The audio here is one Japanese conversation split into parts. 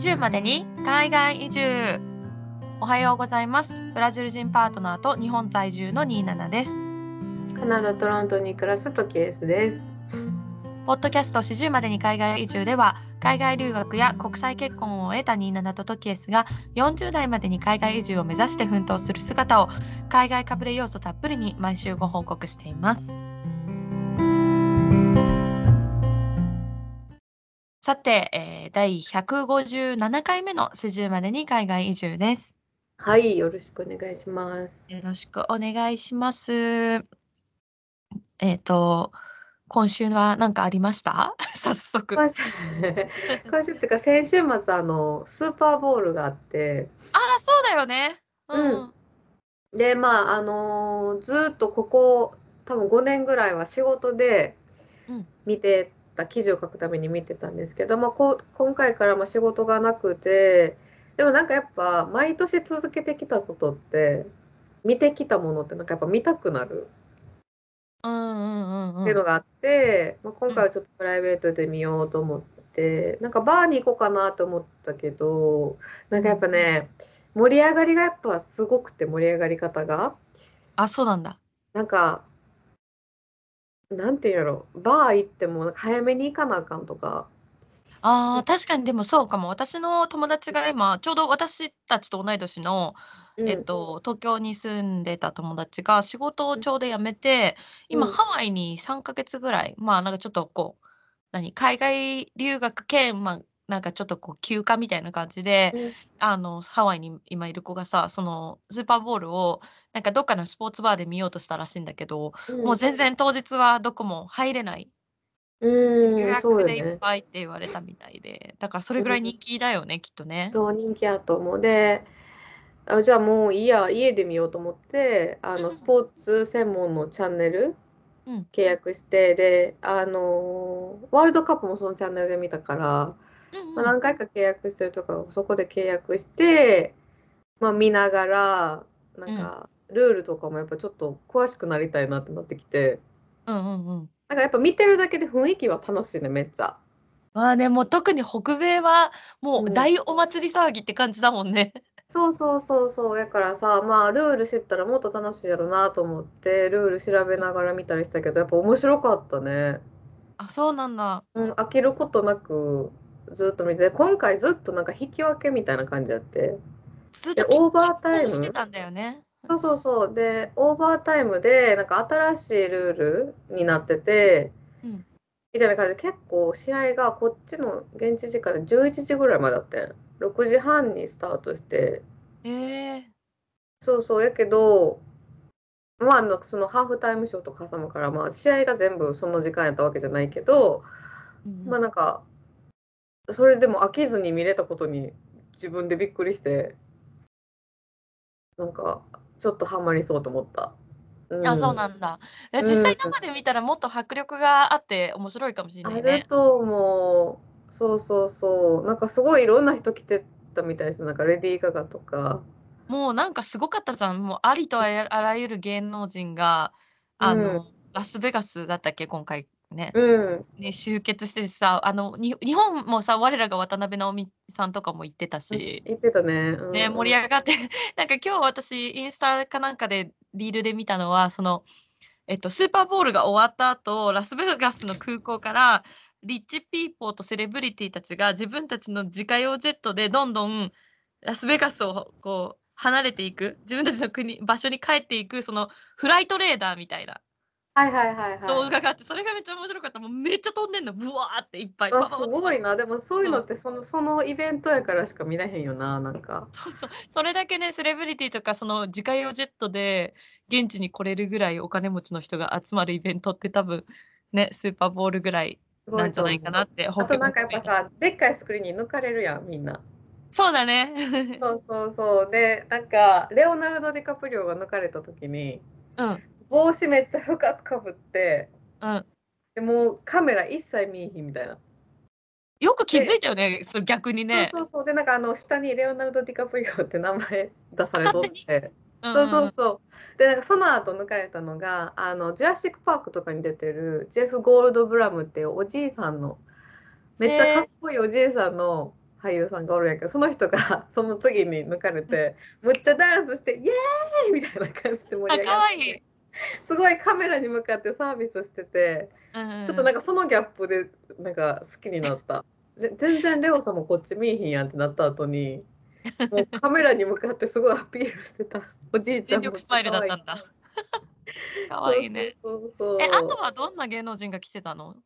40までに海外移住。おはようございます。ブラジル人パートナーと日本在住の27です。カナダ・トロントに暮らすトキエスです。ポッドキャスト40までに海外移住では海外留学や国際結婚を得た27とトキエスが40代までに海外移住を目指して奮闘する姿を海外かぶれ要素たっぷりに毎週ご報告していますさて、えー第157回目の40までに海外移住です。はい、よろしくお願いします。よろしくお願いします。えっ、と今週は何かありました？早速。今週、っていうか先週末あのスーパーボールがあって、ああ、そうだよね。うん。でまああのーずーっとここ多分5年ぐらいは仕事でうん。見てた記事を書くために見てたんですけど、まあ、こう今回からまあ仕事がなくてでもなんかやっぱ毎年続けてきたことって見てきたものってなんかやっぱ見たくなる。うんうんうんうん。っていうのがあって、まあ、今回はちょっとプライベートで見ようと思って、なんかバーに行こうかなと思ったけどなんかやっぱね盛り上がりがやっぱすごくて盛り上がり方があ、そうなんだ。なんかなんていうんやろ。バー行ってもなんか早めに行かなあかんとか。ああ、確かにでもそうかも。私の友達が今、ちょうど私たちと同い年の、えっと、東京に住んでた友達が仕事をちょうど辞めて、今、うん。ハワイに3ヶ月ぐらい、まあなんかちょっとこう、何、海外留学兼、まあなんかちょっとこう休暇みたいな感じで、うん。あのハワイに今いる子がさそのスーパーボールをなんかどっかのスポーツバーで見ようとしたらしいんだけど、うん。もう全然当日はどこも入れない、うん予約でいっぱいって言われたみたいで。だからそれぐらい人気だよね、きっとね。そう人気やと思う。であじゃあもういいや家で見ようと思ってあうんのスポーツ専門のチャンネルうん。契約してであのーワールドカップもそのチャンネルで見たから、うんまあ、何回か契約してるとかそこで契約して、まあ、見ながらなんかルールとかもやっぱちょっと詳しくなりたいなってなってきてうんうんうんなんかやっぱ見てるだけで雰囲気は楽しいねめっちゃ。まあねもう特に北米はもううん大お祭り騒ぎって感じだもんね。そうそうそうそうやからさまあルール知ったらもっと楽しいやろなと思ってルール調べながら見たりしたけどやっぱ面白かったね。あそうなんだ。うん、飽きることなくずっと見て今回ずっとなんか引き分けみたいな感じやってずっとでオーバータイムしてたんだよね。そうそうそう。でオーバータイムでなんか新しいルールになっててうん。みたいな感じで結構試合がこっちの現地時間で11時ぐらいまでだってん6時半にスタートして。えー。そうそう。やけどまああのそのハーフタイムショーとか挟むからまあ試合が全部その時間やったわけじゃないけどうん。まあなんかそれでも飽きずに見れたことに自分でびっくりして。なんかちょっとハマりそうと思った。うんあそうなんだ。実際生で見たらもっと迫力があって面白いかもしれあるないね。と思う。そうそうそう。なんかすごいいろんな人来てたみたいです。なんかレディー・ガガとか。もうなんかすごかったじゃん。もうありとあらゆる芸能人が、あの、ラスベガスだったっけ、今回ね。うん。ね、集結してさ、あの、に日本もさ、我らが渡辺直美さんとかも行ってたし、言ってたね。うんね、盛り上がって、なんか今日私、インスタかなんかでリールで見たのは、その、えっと、スーパーボールが終わった後、ラスベガスの空港から、リッチピーポーとセレブリティたちが自分たちの自家用ジェットでどんどんラスベガスをこう離れていく自分たちの国場所に帰っていくそのフライトレーダーみたいなはいはいはいはい。動画があってそれがめっちゃ面白かったもうめっちゃ飛んでんのブワーっていっぱいあすごいな。でもそういうのってそのそのイベントやからしか見れへんよな。なんか。そうそうそれだけねセレブリティとかその自家用ジェットで現地に来れるぐらいお金持ちの人が集まるイベントって多分ねスーパーボールぐらいなんじゃないかなってあとなんかやっぱさ、でっかいスクリーンに抜かれるやん、みんな。そうだねそうそうそう。で、なんか、レオナルド・ディカプリオが抜かれた時に、うん帽子めっちゃ深くかぶって、うんでもうカメラ一切見えひんみたいな。よく気づいたよねそう逆にねそうそうそう。で、なんかあの下にレオナルド・ディカプリオって名前出されとって。うんそうそうそう。で、なんかその後抜かれたのが、あの、ジュラシック・パークとかに出てるジェフ・ゴールドブラムっていうおじいさんの、めっちゃかっこいいおじいさんの俳優さんがおるんやけどその人が その次に抜かれてむっちゃダンスしてイエーイみたいな感じで盛りあ、上がっかわいいて。すごいカメラに向かってサービスしててうんちょっとなんかそのギャップでなんか好きになった。で 全然レオさんもこっち見えへんやんってなった後にもうカメラに向かってすごいアピールしてた。おじいちゃん全力スマイルだったんだ。かわい。いね。そうそうえ、あとはどんな芸能人が来てたの？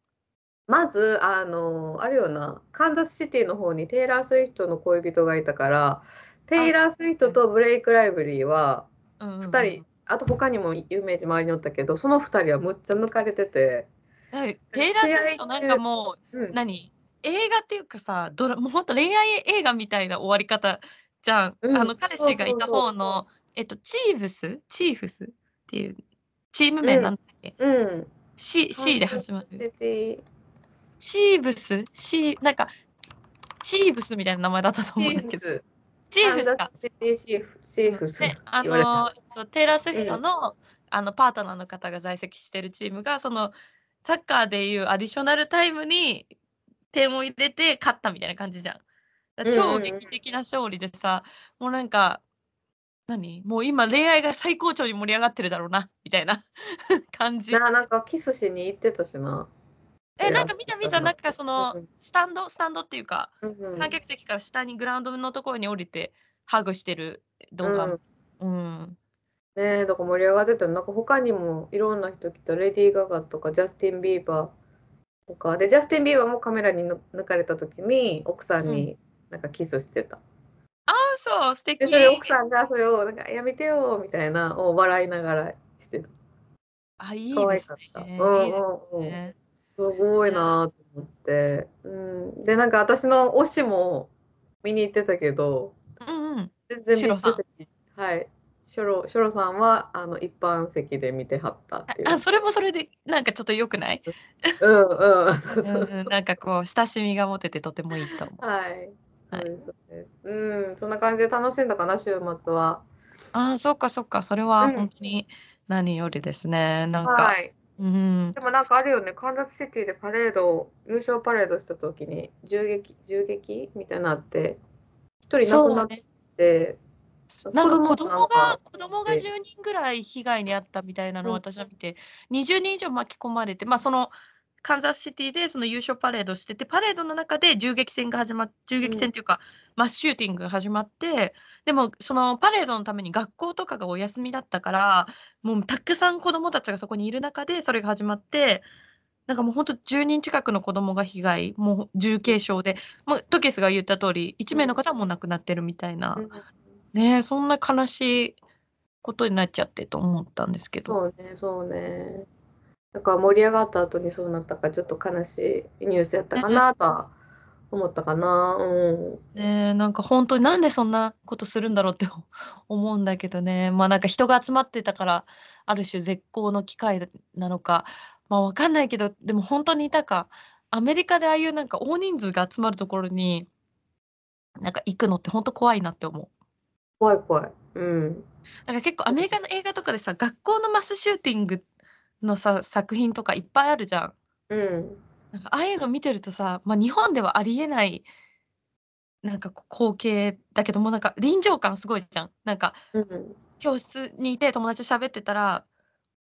まずあのあれよな。カンザスシティの方にテイラー・スウィフトの恋人がいたからテイラー・スウィフトとブレイク・ライブリーはうんうんうん。2人、あと他にも有名人周りにおったけどその2人はむっちゃ抜かれてて、えテイラー・スウィフトなんかもう、うん。何？映画っていうかさドラもうほんと恋愛映画みたいな終わり方じゃん、うん。あの彼氏がいた方のえっとチーブス？チーフス？っていうチーム名なんだっけ、うん、C, C で始まる。チーブス。C なんかチーブスみたいな名前だったと思うんだけどチーフかスシティシーフシーフスであの、えっと、テイラー・スフトの,、あのパートナーの方が在籍してるチームがそのサッカーでいうアディショナルタイムに点を入れて勝ったみたいな感じじゃん。超うんうんうん劇的な勝利でさ、もうなんか何？もう今恋愛が最高潮に盛り上がってるだろうなみたいな 感じ。ななんかキスしに行ってたしな。えなんか見た見た。なんかそのうんスタンド？スタンドっていうか観客席から下にグラウンドのところに降りてハグしてる動画。も。うん。ねえ、だから盛り上がってた。なんか他にもいろんな人来た、レディー・ガガとかジャスティン・ビーバーとか、で、ジャスティン・ビーバーもカメラにぬ抜かれた時に奥さんになんかキスしてた。あそう。素敵。で、それ奥さんがそれをなんかやめてよみたいなを笑いながらしてた。あいいですかった。ね。うんうんうん。すごいなと思って。うん。で、なんか私の推しも見に行ってたけど、うんうん。全然シュロさん VIP 席はい。ショロ、ショロさんはあの一般席で見てはったっていう。あそれもそれでなんかちょっと良くない？うんうん。なんかこう親しみが持ててとてもいいと思う。はい。そはいうん、そんな感じで楽しんだかな、週末は。ああそっかそっかそれはうん本当に何よりですね。なんか、はい。うん。でもなんかあるよね、カンザスシティでパレードを、優勝パレードした時に銃撃、銃撃？みたいなって、一人亡くなっそうだね。て、なんか子も供が子供がで10人ぐらい被害に遭ったみたいなのをうん。私は見て、20人以上巻き込まれて、まあそのカンザスシティでその優勝パレードしてて、パレードの中で銃撃戦が始まっ銃撃戦っていうか、マスシューティングが始まって、でもそのパレードのために学校とかがお休みだったから、もうたくさん子供たちがそこにいる中でそれが始まって、なんかもう本当10人近くの子供が被害、もう重軽傷で、もうトケスが言った通り、1名の方はもう亡くなってるみたいな。うんねえ、そんな悲しいことになっちゃってと思ったんですけど。そうね、そうね。だから盛り上がった後にそうなったから、ちょっと悲しいニュースやったかなとは思ったかな。うん。ねえ、なんか本当になんでそんなことするんだろうって 思うんだけどね。まあなんか人が集まってたから、ある種絶好の機会なのか、まあわかんないけど、でも本当にいたか、アメリカでああいうなんか大人数が集まるところに、なんか行くのって本当怖いなって思う。怖い怖い。うん。なんか結構アメリカの映画とかでさ、学校のマスシューティングのさ、作品とかいっぱいあるじゃん。うん。なんかああいうの見てるとさ、まあ、日本ではありえないなんか光景だけどもなんか臨場感すごいじゃん。なんかうん。教室にいて友達と喋ってたら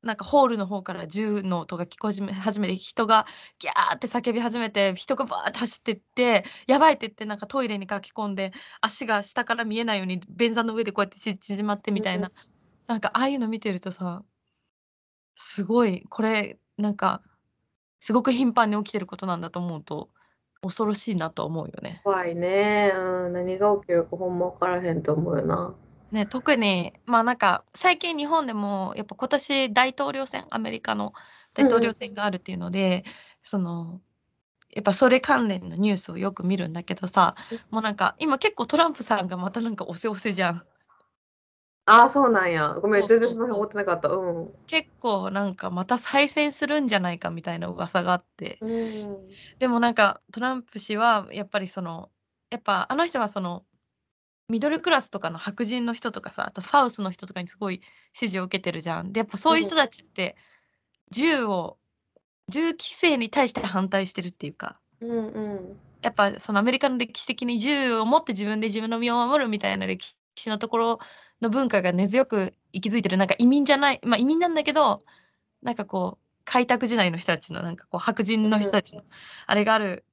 なんかホールの方から銃の音が聞こえ始めて人がギャーって叫び始めて人がバーって走ってってやばいって言ってなんかトイレに駆け込んで足が下から見えないように便座の上でこうやってち縮まってみたいな、うんなんかああいうの見てるとさすごいこれなんかすごく頻繁に起きてることなんだと思うと恐ろしいなと思うよね。怖いね。うん。何が起きるかほんま分からへんと思うよな。ね、特にまあなんか最近日本でもやっぱ今年大統領選アメリカの大統領選があるっていうので、そのやっぱそれ関連のニュースをよく見るんだけどさうんもうなんか今結構トランプさんがまたなんかおせおせじゃんああ、そうなんや。ごめん、全然その辺思ってなかった。うん。結構なんかまた再選するんじゃないかみたいな噂があってうん。でもなんかトランプ氏はやっぱりそのやっぱあの人はそのミドルクラスとかの白人の人とかさあとサウスの人とかにすごい支持を受けてるじゃん。でやっぱそういう人たちって銃を銃規制に対して反対してるっていうかうんうん。やっぱそのアメリカの歴史的に銃を持って自分で自分の身を守るみたいな歴史のところの文化が根強く息づいてるなんか移民じゃないまあ移民なんだけどなんかこう開拓時代の人たちのなんかこう白人の人たちのあれがある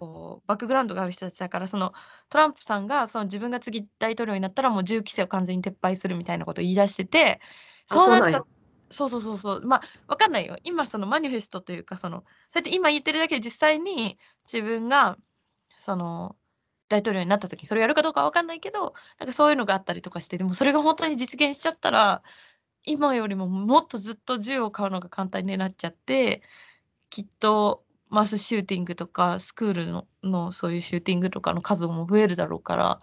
こうバックグラウンドがある人たちだからそのトランプさんがその自分が次大統領になったらもう銃規制を完全に撤廃するみたいなことを言い出しててそうなったそうそうそうそう。まあわかんないよ。今そのマニフェストというかそのそうやって今言ってるだけで実際に自分がその大統領になった時それやるかどうかわかんないけどなんかそういうのがあったりとかしてでもそれが本当に実現しちゃったら今よりももっとずっと銃を買うのが簡単になっちゃってきっとマスシューティングとかスクールののそういうシューティングとかの数も増えるだろうから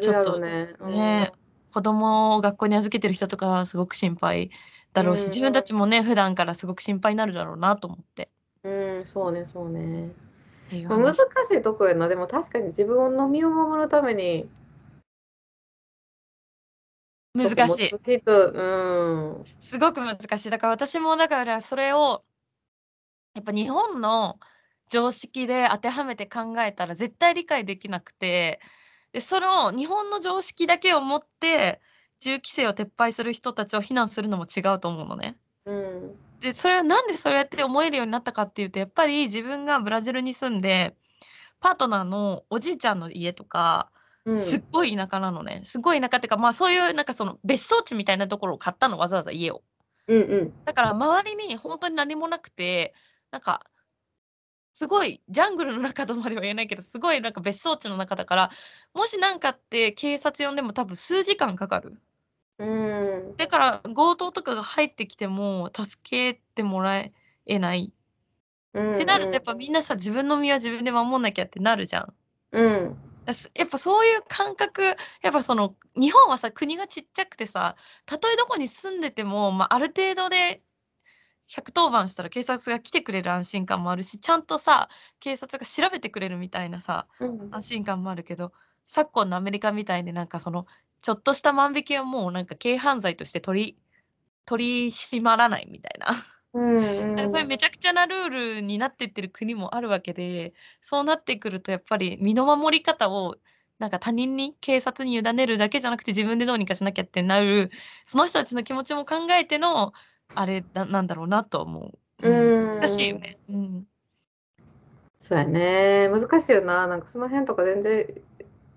ちょっとね、ね、子供を学校に預けてる人とかはすごく心配だろうし、自分たちもね普段からすごく心配になるだろうなと思って。うんそうねそうね。まあ、難しいとこやなでも確かに自分の身を守るために難しい。うん、すごく難しい。だから私もだからそれをやっぱ日本の常識で当てはめて考えたら絶対理解できなくてでその日本の常識だけを持って銃規制を撤廃する人たちを非難するのも違うと思うのね。うん、でそれはなんでそうやって思えるようになったかっていうとやっぱり自分がブラジルに住んでパートナーのおじいちゃんの家とかすっごい田舎なのね。すごい田舎っていうか、まあ、そういうなんかその別荘地みたいなところを買ったの、わざわざ家を。うんうん。だから周りに本当に何もなくて、なんか、すごいジャングルの中とまでは言えないけど、すごいなんか別荘地の中だから、もし何かって警察呼んでも多分数時間かかる。うん。だから強盗とかが入ってきても助けてもらえないうんってなるとやっぱみんなさ、自分の身は自分で守んなきゃってなるじゃん。うん。やっぱそういう感覚やっぱその日本はさ国がちっちゃくてさたとえどこに住んでても、まあ、ある程度で110番したら警察が来てくれる安心感もあるしちゃんとさ警察が調べてくれるみたいなさ、うん、安心感もあるけど昨今のアメリカみたいになんかそのちょっとした万引きはもうなんか軽犯罪として取り取り締まらないみたいな。うんうん、そういうめちゃくちゃなルールになってってる国もあるわけでそうなってくるとやっぱり身の守り方をなんか他人に警察に委ねるだけじゃなくて自分でどうにかしなきゃってなるその人たちの気持ちも考えてのあれだなんだろうなと思う。うん、難しいよね。うん、そうやね難しいよななんかその辺とか全然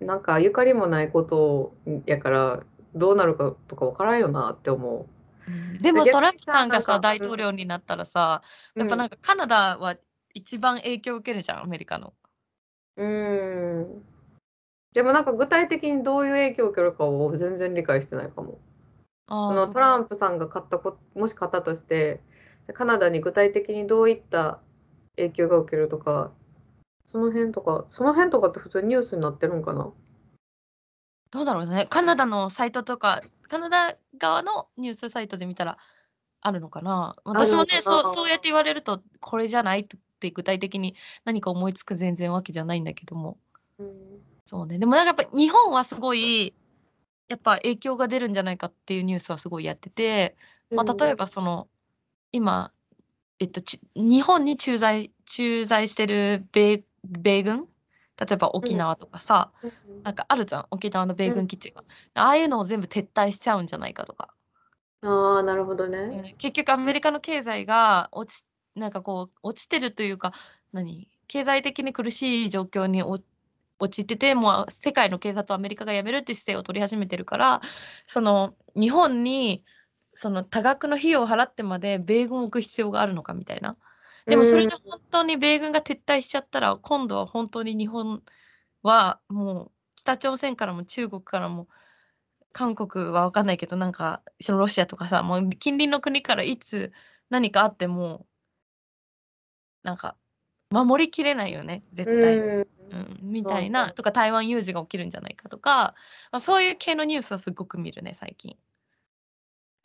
なんかゆかりもないことやからどうなるかとか分からんよなって思う。でもトランプさんがさ大統領になったらさ、やっぱなんかカナダは一番影響を受けるじゃんアメリカの。うんでもなんか具体的にどういう影響を受けるかを全然理解してないかも。あのトランプさんが買ったこもし買ったとしてカナダに具体的にどういった影響が受けるとかその辺とかその辺とかって普通ニュースになってるんかな？どうだろうね。カナダのサイトとか、カナダ側のニュースサイトで見たらあるのかな？私もね、そうそうやって言われると、これじゃないって具体的に何か思いつく全然わけじゃないんだけども。うん、そうね。でもなんかやっぱ日本はすごい、やっぱ影響が出るんじゃないかっていうニュースはすごいやってて、まあ、例えばその、今、えっと、日本に駐在駐在してる米米軍？例えば沖縄とかさ、うん、なんかあるじゃん？沖縄の米軍基地が、うん、ああいうのを全部撤退しちゃうんじゃないかとか。ああなるほどね、うん、結局アメリカの経済が落ちなんかこう落ちてるというか何？経済的に苦しい状況に陥っててもう世界の警察をアメリカが辞めるって姿勢を取り始めてるからその日本にその多額の費用を払ってまで米軍を置く必要があるのかみたいなでもそれで本当に米軍が撤退しちゃったら、今度は本当に日本はもう北朝鮮からも中国からも韓国は分かんないけどなんかそのロシアとかさもう近隣の国からいつ何かあってもなんか守りきれないよね絶対、うん、みたいなとか台湾有事が起きるんじゃないかとか、まあ、そういう系のニュースはすごく見るね最近。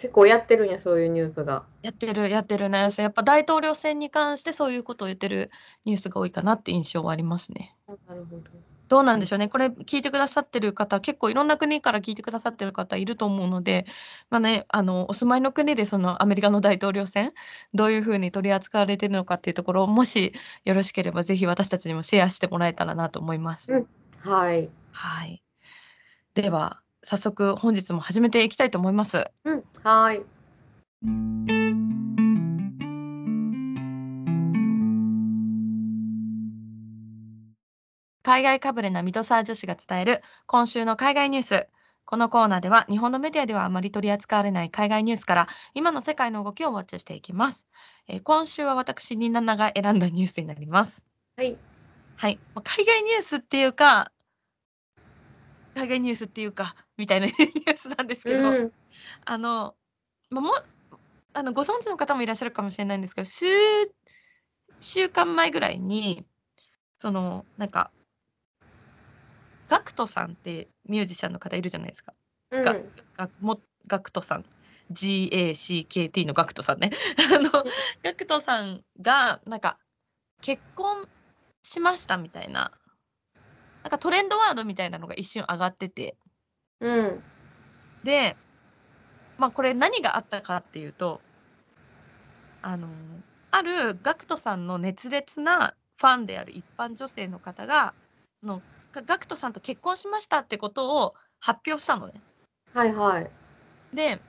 結構やってるんや、そういうニュースが。やってる、やってるね。やっぱ大統領選に関してそういうことを言ってるニュースが多いかなって印象はありますね。なるほど。どうなんでしょうね。これ聞いてくださってる方、結構いろんな国から聞いてくださってる方いると思うので、まあね、あの、お住まいの国でそのアメリカの大統領選、どういう風に取り扱われてるのかっていうところを、もしよろしければぜひ私たちにもシェアしてもらえたらなと思います。うん、はい。はい。では、早速本日も始めていきたいと思います。うん、はい。海外かぶれなミドサー女子が伝える今週の海外ニュース。このコーナーでは日本のメディアではあまり取り扱われない海外ニュースから今の世界の動きをウォッチしていきます。えー、今週は私、ニナナが選んだニュースになります。はい。はい。海外ニュースっていうか、海外ニュースっていうか、みたいな ニュースなんですけど、うん、あの、ま、もあの、ご存知の方もいらっしゃるかもしれないんですけど、数週間前ぐらいに、その、なんかガクトさんってミュージシャンの方いるじゃないですか。うん。ががもガクトさん。GACKT のガクトさんね。あの、ガクトさんが、なんか、結婚しましたみたいな、なんかトレンドワードみたいなのが一瞬上がってて。うん。で、まあ、これ何があったかっていうと、あの、あるガクトさんの熱烈なファンである一般女性の方が、そのがガクトさんと結婚しましたってことを発表したのね。はいはい。で、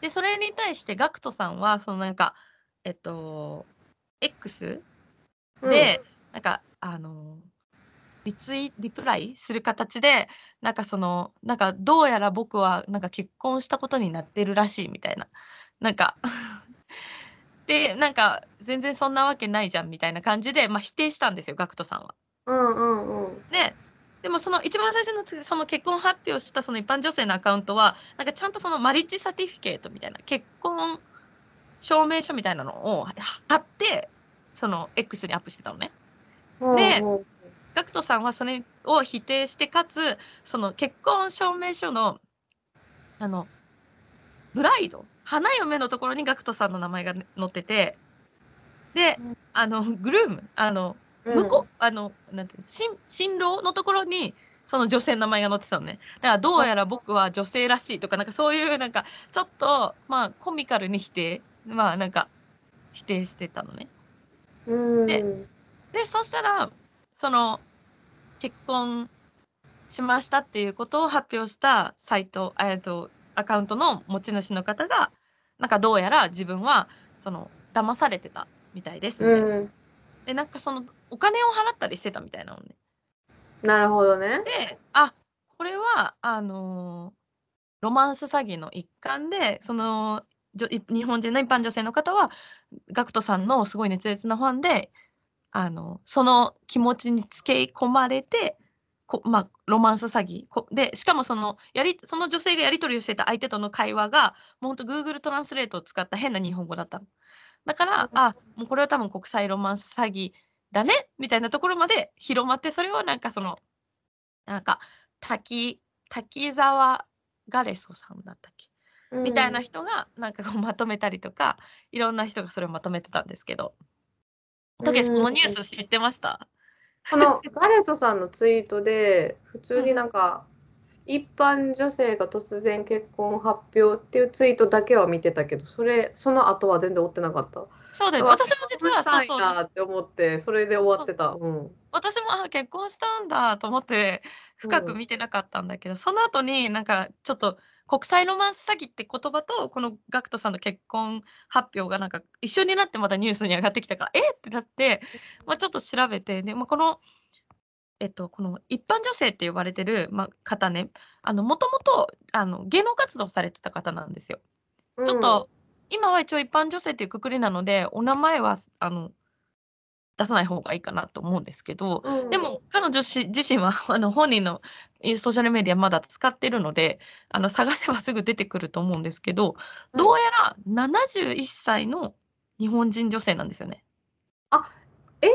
で、それに対してガクトさんは、そのなんか、えっと、X うん。で、なんか、あの、リツイリプライする形で、なんかその、なんかどうやら僕はなんか結婚したことになってるらしいみたいな。なんかで、なんか全然そんなわけないじゃんみたいな感じで、ま、否定したんですよ、 GACKTさんは。うんうんうん。で、でもその一番最初のその結婚発表したその一般女性のアカウントは、なんかちゃんとその marriage certificate みたいな、結婚証明書みたいなのを貼って、その X にアップしてたのね。で、 GACKTさんはそれを否定して、かつ、その結婚証明書の、あの、ブライド、花嫁のところにガクトさんの名前が載ってて、で、あの、グルーム、あの、向こう、あの、なんて新新郎のところに、その女性の名前が載ってたのね。だからどうやら僕は女性らしいとか、なんかそういうなんか、ちょっと、まあ、コミカルに否定、まあなんか、否定してたのね。でで、そしたら、その、結婚しましたっていうことを発表したサイト、えっと、アカウントの持ち主の方が、なんかどうやら自分は、その、騙されてたみたいですみたいな。うんで、なんかそのお金を払ったりしてたみたいなのね。なるほどね。で、あ、これはあの、ロマンス詐欺の一環で、その、じょ日本人の一般女性の方は、ガクトさんのすごい熱烈なファンで、あの、その気持ちにつけ込まれて、こまあ、ロマンス詐欺こでしかもそのやりその女性がやり取りをしてた相手との会話がもうほんと Google トランスレートを使った変な日本語だったの。だから、あ、もうこれは多分国際ロマンス詐欺だねみたいなところまで広まって、それをなんかその、なんか、滝滝沢ガレソさんだったっけ、みたいな人がなんかこうまとめたりとか、いろんな人がそれをまとめてたんですけど。トケス、このニュース知ってました？このガレソさんのツイートで、普通になんか一般女性が突然結婚発表っていうツイートだけは見てたけど、それその後は全然追ってなかった。そうだよ、私も実はそうそう。って思って、それで終わってた。うん。私も、あ、結婚したんだと思って、深く見てなかったんだけど、うん、その後になんかちょっと国際ロマンス詐欺って言葉と、この GACKT さんの結婚発表がなんか一緒になってまたニュースに上がってきたから、えっ？てなって、まあ、ちょっと調べて、で、まあ、このえっと、この一般女性って呼ばれてる、ま、方ね、あの、もともと、あの、芸能活動されてた方なんですよ。ちょっと、今は一応一般女性っていうくくりなので、お名前は、あの、出さない方がいいかなと思うんですけど、うん。でも彼女し 自身は、あの、本人のソーシャルメディアまだ使ってるので、あの、探せばすぐ出てくると思うんですけど、どうやら71歳の日本人女性なんですよね。あ、え？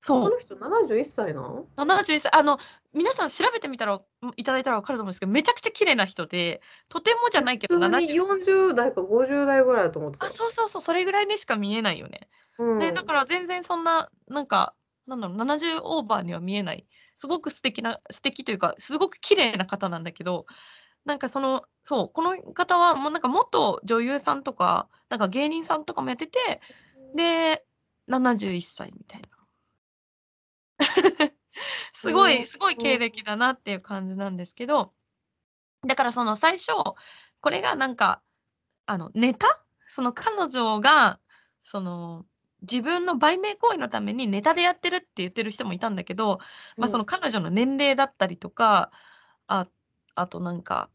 そこの人71歳なの？71歳。あの、皆さん調べてみたらいただいたら分かると思うんですけど、めちゃくちゃ綺麗な人で、とてもじゃないけど、普通に40代か50代ぐらいだと思ってたあ、そうそうそう、それぐらいにしか見えないよね。うで、だから全然そんな、なんか、なんだろう、70オーバーには見えない、すごく素敵な素敵というか、すごく綺麗な方なんだけど、なんかその、そう、この方はもうなんか元女優さんとか、なんか芸人さんとかもやってて、で、71歳みたいな。すごいすごい経歴だなっていう感じなんですけど、だからその最初、これがなんか、あの、ネタ？その彼女が、その、自分の売名行為のためにネタでやってるって言ってる人もいたんだけど、ま、その彼女の年齢だったりとか、ああとなんか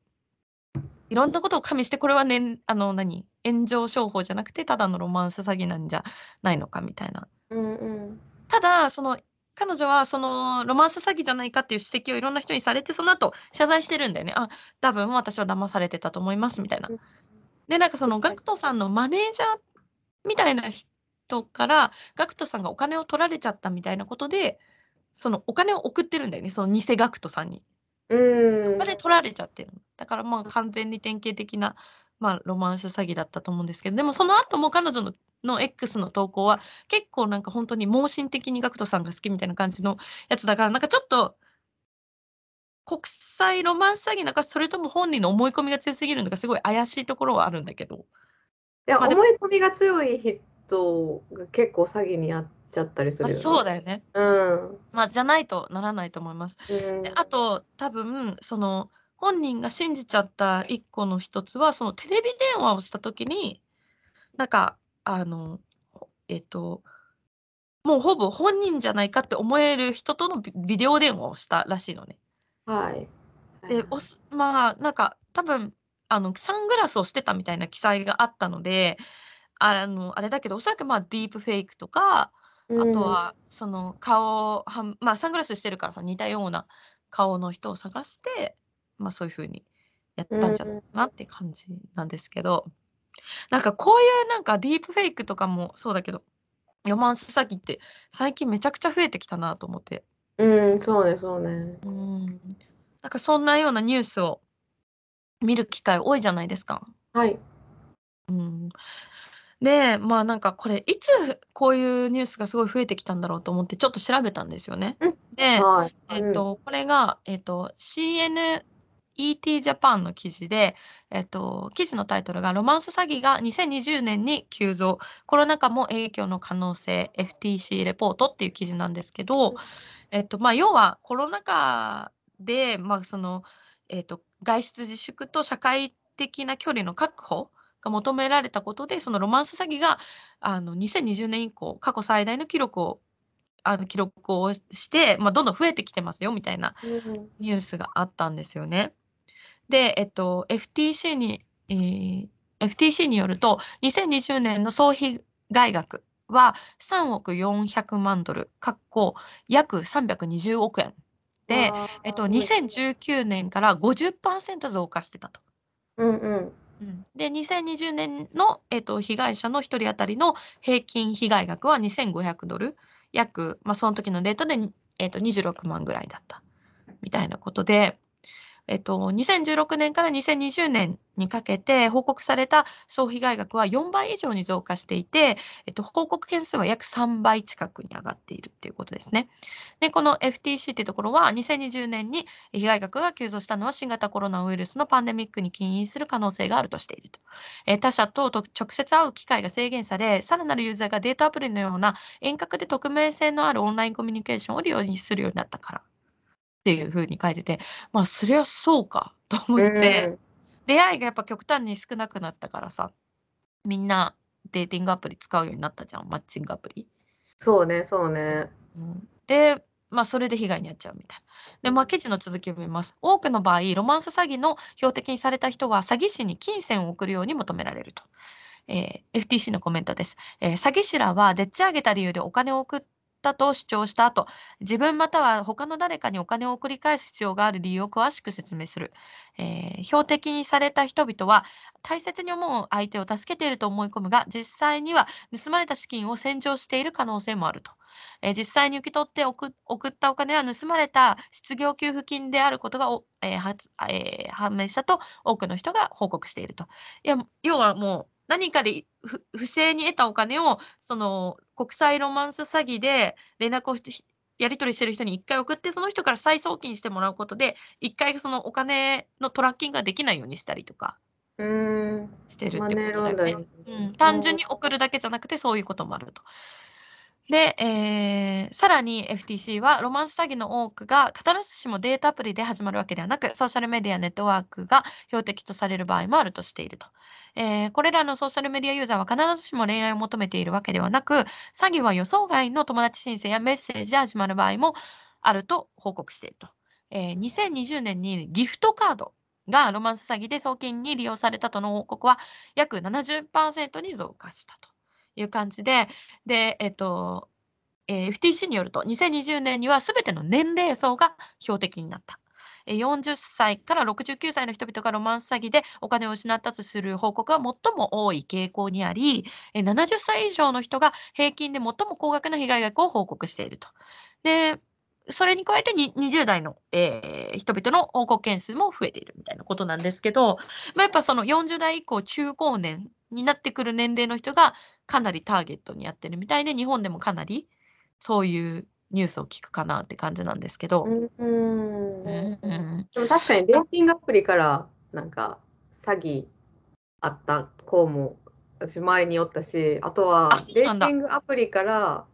いろんなことを加味して、これはねあの、何、炎上商法じゃなくて、ただのロマンス詐欺なんじゃないのかみたいな。うんうん。ただ、その、彼女はそのロマンス詐欺じゃないかっていう指摘をいろんな人にされて、その後謝罪してるんだよね。あ、多分私は騙されてたと思いますみたいな。で、なんかその GACKT さんのマネージャーみたいな人から、GACKT さんがお金を取られちゃったみたいなことで、そのお金を送ってるんだよね、その偽 GACKT さんに。うん。お金取られちゃってる。だからまあ完全に典型的な、まあ、ロマンス詐欺だったと思うんですけど、でもその後も彼女のの X の投稿は結構なんか本当に盲信的に GACKT さんが好きみたいな感じのやつだから、なんかちょっと国際ロマンス詐欺なのか、それとも本人の思い込みが強すぎるのか、すごい怪しいところはあるんだけど。いや、まあ、思い込みが強い人が結構詐欺にあっちゃったりするよね。そうだよね。うん。まあ、じゃないとならないと思います。うん、であと、多分その本人が信じちゃった一個の一つは、そのテレビ電話をした時に、なんか、あの、えっと、もうほぼ本人じゃないかって思える人とのビデオ電話をしたらしいのね。はい。で、おすまあ、なんか多分、あの、サングラスをしてたみたいな記載があったので、あの、あれだけど、おそらく、まあ、ディープフェイクとか、あとは、その、顔はんまあ、サングラスしてるからさ、似たような顔の人を探して、まあ、そういう風にやったんじゃないかなって感じなんですけど、なんかこういうなんかディープフェイクとかもそうだけど、ロマンス詐欺って最近めちゃくちゃ増えてきたなと思って。うん、そうねそうね。うん。なんかそんなようなニュースを見る機会多いじゃないですか。はい。うん。で、まあ、なんかこれいつこういうニュースがすごい増えてきたんだろうと思ってちょっと調べたんですよね。うん。で、はい。えっと、これが、えっと、CN ET ジャパンの記事で、えっと、記事のタイトルが、ロマンス詐欺が2020年に急増、コロナ禍も影響の可能性、FTC レポートっていう記事なんですけど、えっと、まあ、要はコロナ禍で、まあ、その、えっと、外出自粛と社会的な距離の確保が求められたことで、そのロマンス詐欺があの2020年以降、過去最大の記録をあの記録をして、まあ、どんどん増えてきてますよみたいなニュースがあったんですよね。で、えっと、FTC に、えー、FTC によると、2020年の総被害額は3億400万ドル、かっこ約320億円。で、えっと、2019年から50%増加してたと。うんうんうん、で、2020年の、えっと、被害者の1人当たりの平均被害額は2500ドル、約、まあ、その時のレートで、えっと、26万ぐらいだったみたいなことで、えっと、2016年から2020年にかけて報告された総被害額は4倍以上に増加していて、えっと、報告件数は約3倍近くに上がっているということですね。で、この FTC というところは、2020年に被害額が急増したのは新型コロナウイルスのパンデミックに起因する可能性があるとしていると。え他者と直接会う機会が制限され、さらなるユーザーがデータアプリのような遠隔で匿名性のあるオンラインコミュニケーションを利用するようになったからっていう風に書いてて、まあ、そりゃそうかと思って、出会いがやっぱ極端に少なくなったからさ、みんなデーティングアプリ使うようになったじゃん、マッチングアプリ。そうね、そうね。うん、で、まあ、それで被害に遭っちゃうみたいな。で、まあ、記事の続きを見ます。多くの場合、ロマンス詐欺の標的にされた人は、詐欺師に金銭を送るように求められると。えー、FTC のコメントです、えー、詐欺師らは、でっち上げた理由でお金を送っったと主張した後、自分または他の誰かにお金を送り返す必要がある理由を詳しく説明する。えー、標的にされた人々は大切に思う相手を助けていると思い込むが、実際には盗まれた資金を洗浄している可能性もあると。え、実際に受け取って送ったお金は盗まれた失業給付金であることが、えーえー、判明したと多くの人が報告していると。いや要はもう何かでふ不正に得たお金をその国際ロマンス詐欺で連絡をしやり取りしてる人に1回送ってその人から再送金してもらうことで1回そのお金のトラッキングができないようにしたりとか。してるっマてことだよね。うん、単純に送るだけじゃなくてそういうこともあると。で、えーさらに FTC はロマンス詐欺の多くが必ずしもデータアプリで始まるわけではなくソーシャルメディアネットワークが標的とされる場合もあるとしていると。えーこれらのソーシャルメディアユーザーは必ずしも恋愛を求めているわけではなく詐欺は予想外の友達申請やメッセージで始まる場合もあると報告していると。えー2020年にギフトカードがロマンス詐欺で送金に利用されたとの報告は約70%に増加したという感じで、で、えっと、えー FTC によると、2020年にはすべての年齢層が標的になった。えー40歳から69歳の人々がロマンス詐欺でお金を失ったとする報告は最も多い傾向にあり、えー70歳以上の人が平均で最も高額な被害額を報告していると。で、それに加えてに20代の、えー人々の報告件数も増えているみたいなことなんですけど、まあ、やっぱその40代以降中高年になってくる年齢の人がかなりターゲットにやってるみたいで日本でもかなりそういうニュースを聞くかなって感じなんですけど。うんうん。でも確かにデーティングアプリからなんか詐欺あった子も私周りにおったしあとはデーティングアプリから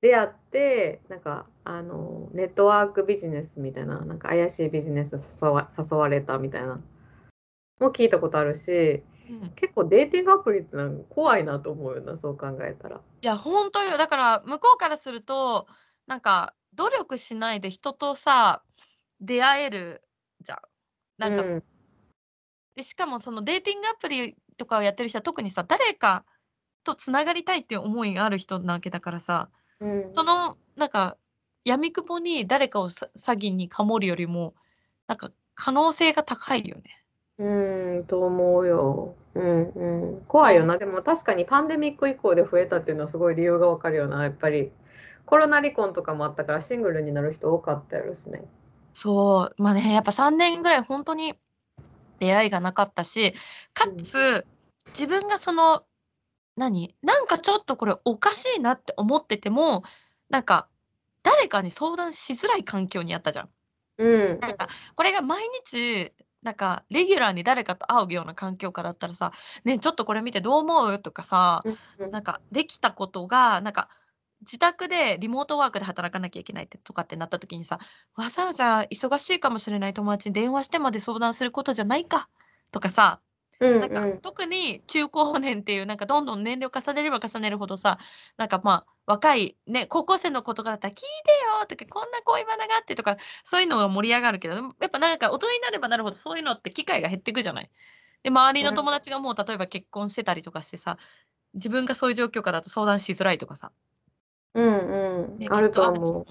出会ってなんかあのネットワークビジネスみたいななんか怪しいビジネス誘わ誘われたみたいなも聞いたことあるしうん結構デーティングアプリってなんか怖いなと思うよなそう考えたら。いや本当よだから向こうからするとなんか努力しないで人とさ出会えるじゃん。なんか、うんでしかもそのデーティングアプリとかをやってる人は特にさ誰かとつながりたいっていう思いがある人なわけだからさうんそのなんか闇雲に誰かをさ詐欺にかもるよりもなんか可能性が高いよね。うん、と思うよ。うんうん。怖いよな。でも確かにパンデミック以降で増えたっていうのはすごい理由がわかるよな。やっぱりコロナ離婚とかもあったからシングルになる人多かったやろしね。そうまあねやっぱ3年ぐらい本当に出会いがなかったしかつ自分がその何？なんかちょっとこれおかしいなって思っててもなんか誰かに相談しづらい環境にあったじゃん。うん。なんかこれが毎日なんかレギュラーに誰かと会うような環境下だったらさ「ねえちょっとこれ見てどう思う?」とかさうんなんかできたことがなんか自宅でリモートワークで働かなきゃいけないってとかってなった時にさわざわざ忙しいかもしれない友達に電話してまで相談することじゃないかとかさうんなんか特に中高年っていうなんかどんどん年齢を重ねれば重ねるほどさなんかまあ若いね高校生の子とかだったら「聞いてよ」とか「こんな恋バナがあって」とかそういうのが盛り上がるけどやっぱなんか大人になればなるほどそういうのって機会が減ってくじゃない？で周りの友達がもう例えば結婚してたりとかしてさ自分がそういう状況下だと相談しづらいとかさ、うんうん。ねあると思う。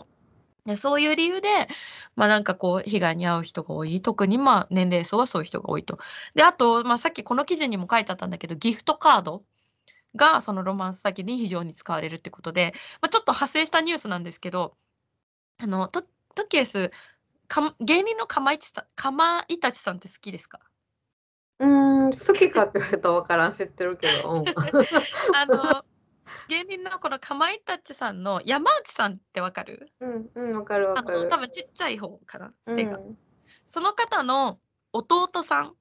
でそういう理由で、まあなんかこう、被害に遭う人が多い。特にまあ年齢層はそういう人が多いと。で、あと、まあさっきこの記事にも書いてあったんだけど、ギフトカードがそのロマンス詐欺に非常に使われるってことで、まあ、ちょっと派生したニュースなんですけど、あの、トトキエス、か芸人のかまいちさん、かまいたちさんって好きですか？うん、好きかって言われたらわからん知ってるけど。うん あの、芸人のこのかまいたちさんの山内さんってわかる？うんうんわかるわかる。多分ちっちゃい方かな、背が。うんその方の弟さん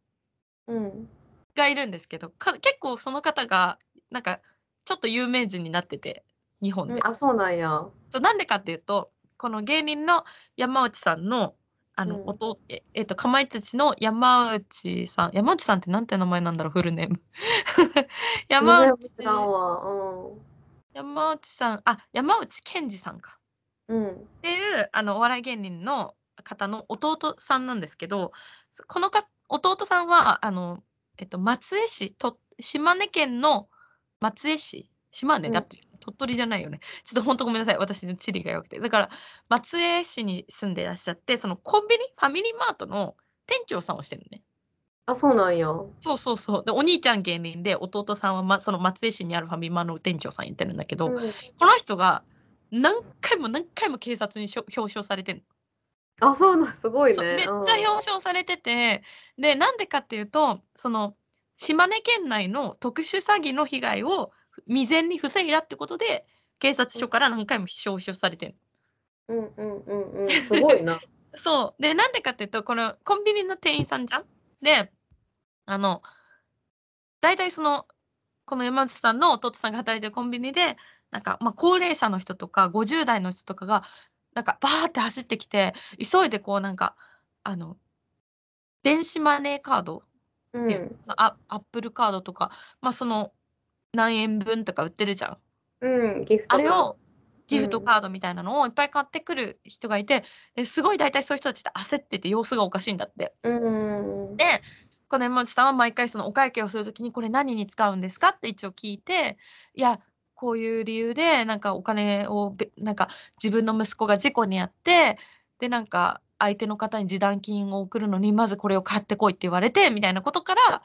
うんがいるんですけどか結構その方がなんかちょっと有名人になってて日本で、うんあそうなんや。そうなんでかっていうとこの芸人の山内さんのあの、うん弟ええっとかまいたちの山内さん山内さんってなんて名前なんだろうフルネーム山全然内知らんわ。山内さんあ山内健二さんか。うん。うんっていうあのお笑い芸人の方の弟さんなんですけどこのか弟さんはあの、えっと、松江市と島根県の松江市島根うん。だって、鳥取じゃないよね。ちょっと本当ごめんなさい。私の地理が弱くて。だから松江市に住んでいらっしゃってそのコンビニファミリーマートの店長さんをしてるのねあそうなんや。そうそうそうでお兄ちゃん芸人で弟さんは、ま、その松江市にあるファミマの店長さんやってるんだけど、うんこの人が何回も何回も警察にしょ表彰されてるあそうなんすごいね。めっちゃ表彰されてて、でなんでかっていうとその島根県内の特殊詐欺の被害を未然に防いだってことで警察署から何回も招集されてるうんうんうんうん。すごいな。そうでなんでかっていうとこのコンビニの店員さんじゃんであの大体そのこの山内さんの弟さんが働いてるコンビニでなんか、まあ、高齢者の人とか50代の人とかがなんかバーって走ってきて急いでこうなんかあの電子マネーカードでうん。あアップルカードとか、まあ、その何円分とか売ってるじゃん。うん。ギフトかあれをギフトカードみたいなのをいっぱい買ってくる人がいて、ですごい大体そういう人たちって焦ってて様子がおかしいんだって。うん。でこの山内さんは毎回そのお会計をするときにこれ何に使うんですかって一応聞いていやこういう理由でなんかお金をべなんか自分の息子が事故に遭ってでなんか相手の方に示談金を送るのにまずこれを買ってこいって言われてみたいなことから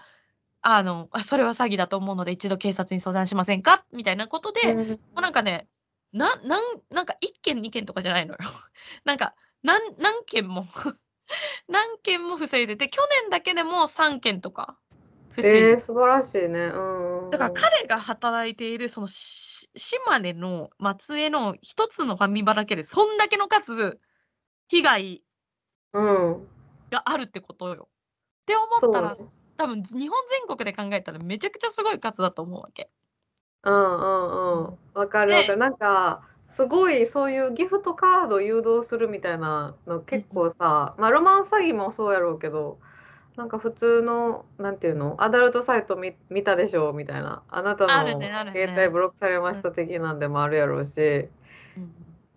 あのあそれは詐欺だと思うので一度警察に相談しませんか？みたいなことで、もうなんかねななんなんか1件2件とかじゃないのよ。なんか何何件も 何件も防いでて去年だけでも3件とか防いでえー、素晴らしいね。うん。だから彼が働いているそのし島根の松江の一つのファミマだけでそんだけの数被害うん。があるってことよ。って思ったら。多分日本全国で考えたらめちゃくちゃすごい数だと思うわけ。うんうんうん。わかるわかでる。なんか、すごいそういうギフトカード誘導するみたいなの結構さ、まあロマンス詐欺もそうやろうけど、なんか普通の、なんていうの、アダルトサイト見、見たでしょ？みたいな。あなたあるのねあるね携帯ブロックされました的なんでもあるやろうし、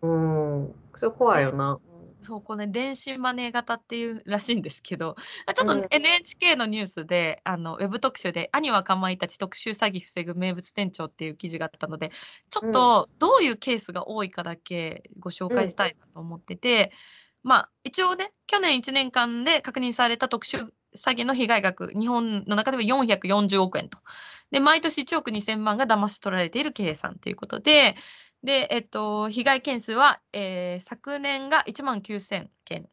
うん。それ怖いよな。そうこれ、ね、電子マネー型っていうらしいんですけど、あちょっとうん NHK のニュースで、あのウェブ特集で、兄はかまいたち特殊詐欺防ぐ名物店長っていう記事があったので、ちょっとどういうケースが多いかだけご紹介したいなと思ってて、まあ一応ね、去年1年間で確認された特殊詐欺の被害額、日本の中では440億円と。で、毎年1億2000万が騙し取られている計算ということで、で、えっと、被害件数は、えー昨年が1万9000件。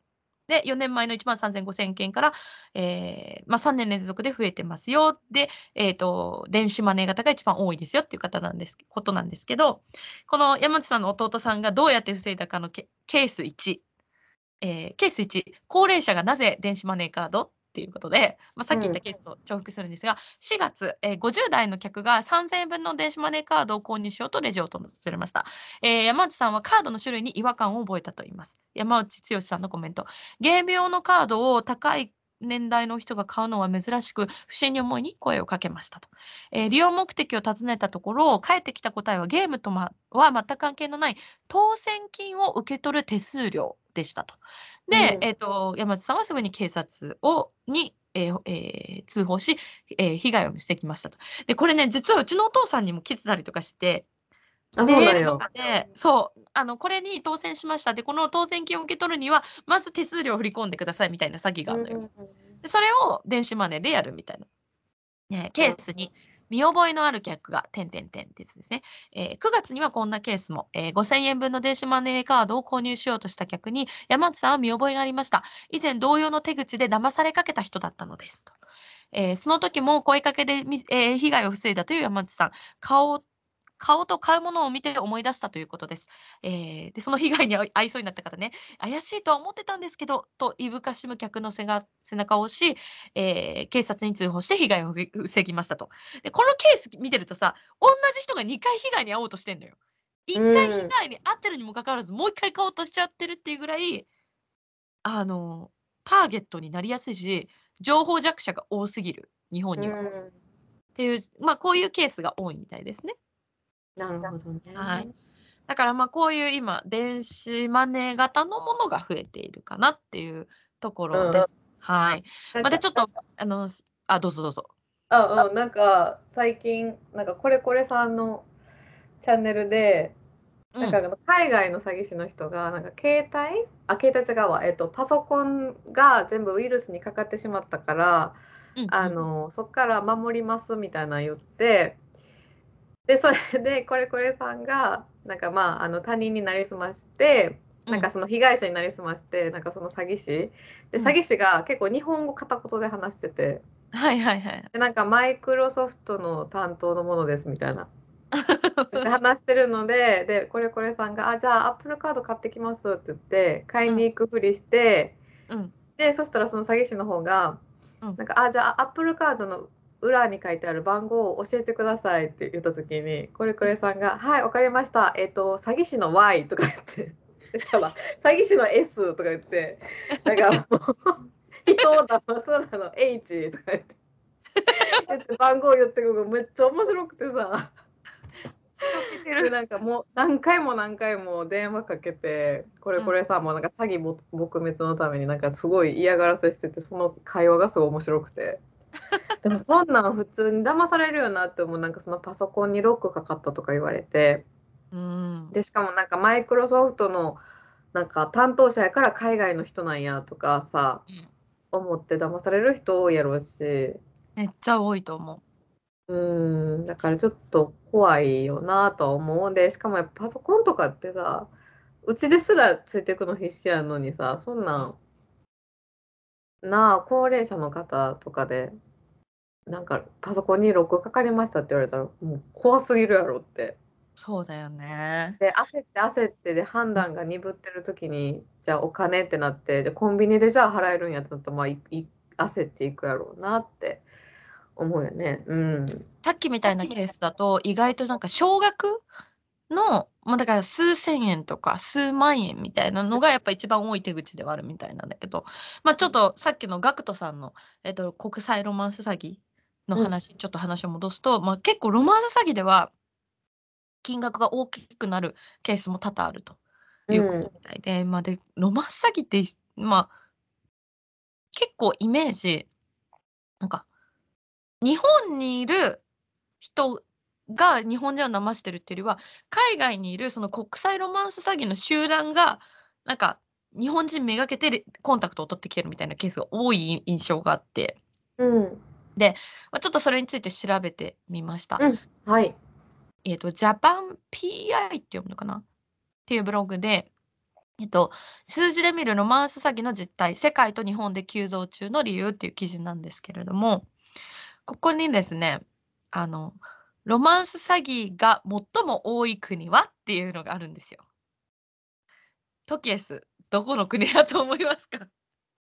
で、4年前の1万3500件から、えーまあ、3年連続で増えてますよ。で、えっと、電子マネー型が一番多いですよっていう方なんです、ことなんですけど、この山内さんの弟さんがどうやって防いだかのケケース1、えーケース1、高齢者がなぜ電子マネーカードっていうことで、まあ、さっき言ったケースと重複するんですが、4月、えー50代の客が3000円分の電子マネーカードを購入しようとレジを訪れました。えー山内さんはカードの種類に違和感を覚えたと言います。山内剛さんのコメント。ゲーム用のカードを高い年代の人が買うのは珍しく、不審に思いに声をかけましたと。えー利用目的を尋ねたところ、返ってきた答えはゲームとまは全く関係のない当選金を受け取る手数料でしたと。で、うんえー、と山内さんはすぐに警察をに、えーえー通報し、えー被害を防ぎましたと。で、これね、実はうちのお父さんにも来てたりとかして、あ、そうなんメールとよ。かで、そう、あの、これに当選しました。で、この当選金を受け取るには、まず手数料を振り込んでくださいみたいな詐欺があるのよ。でそれを電子マネーでやるみたいな。ね、ケースに見覚えのある客が、点点点ってやつですね。えー9月にはこんなケースも、えー5000円分の電子マネーカードを購入しようとした客に、山内さんは見覚えがありました。以前同様の手口で騙されかけた人だったのですと。えーその時も声かけでみ、えー被害を防いだという山内さん。顔を顔と買うものを見て思い出したということです。えーでその被害に遭 いそうになった方ね、怪しいとは思ってたんですけど、といぶかしむ客の背が背中を押し、えー警察に通報して被害をふ防ぎましたと。でこのケース見てるとさ、同じ人が2回被害に遭おうとしてんのよ。1回被害に遭ってるにもかかわらず、もう1回買おうとしちゃってるっていうぐらい、あの、ターゲットになりやすいし、情報弱者が多すぎる、日本には。っうんていう、まあ、こういうケースが多いみたいですね。なるほどね。はい。だからまあこういう今電子マネー型のものが増えているかなっていうところです。はい。なんかまたちょっとあのすあどうぞどうぞ。あ、うん、なんか最近、なんかこれこれさんのチャンネルで、なんか海外の詐欺師の人が、なんか携帯あ、携帯違うわ、えっと、パソコンが全部ウイルスにかかってしまったから、うんあの、そこから守りますみたいなの言って、で、それで、これこれさんが、なんかまあ、あの他人になりすまして、なんかその被害者になりすまして、なんかその詐欺師。で、うん詐欺師が結構日本語片言で話してて、はいはいはい。でなんかマイクロソフトの担当のものですみたいな。で 話してるので、で、これこれさんが、あ、じゃあ、アップルカード買ってきますって言って、買いに行くふりして、うん。で、そしたらその詐欺師の方が、うんなんか、あ、じゃあ、アップルカードの裏に書いてある番号を教えてくださいって言ったときに、これこれさんが、はい、わかりました。えっと、詐欺師の Y とか言って、詐欺師の S とか言って、なんかもう、人を騙すなの H とか言って。番号言ってくるのめっちゃ面白くてさ。でなんかもう何回も何回も電話かけてこれこれさ、もうなんか詐欺も撲滅のためになんかすごい嫌がらせしててその会話がすごい面白くて でもそんなん普通に騙されるよなって思う。なんかそのパソコンにロックかかったとか言われて。うん。でしかもなんかマイクロソフトのなんか担当者やから海外の人なんやとかさ思って騙される人多いやろうし。めっちゃ多いと思う。ん。だからちょっと怖いよなとは思う。でしかもやっぱパソコンとかってさうちですらついていくの必死やのにさそんなんなあ高齢者の方とかでなんかパソコンにロックかかりましたって言われたらもう怖すぎるやろってう。そうだよね。で焦って焦ってで判断が鈍ってる時にじゃあお金ってなってでコンビニでじゃあ払えるんやったらまあいい焦っていくやろうなって思うよねうんさっきみたいなケースだと意外となんか少額の、まあ、だから数千円とか数万円みたいなのがやっぱ一番多い手口ではあるみたいなんだけど、まあ、ちょっとさっきのガクトさんの、えっと、国際ロマンス詐欺の話、ちょっと話を戻すと、まあ、結構ロマンス詐欺では金額が大きくなるケースも多々あるということみたいで、まあ、でロマンス詐欺って、まあ、結構イメージなんか日本にいる人が日本人を騙してるっていうよりは海外にいるその国際ロマンス詐欺の集団がなんか日本人めがけてレコンタクトを取ってきてるみたいなケースが多い印象があって、うん。まあ、ちょっとそれについて調べてみました。うんはい。えっ、と、ジャパン PI って読むのかな？っていうブログで、えっと、数字で見るロマンス詐欺の実態、世界と日本で急増中の理由っていう記事なんですけれども、ここにですね、あの、ロマンス詐欺が最も多い国はっていうのがあるんですよ。トキエス、どこの国だと思いますか？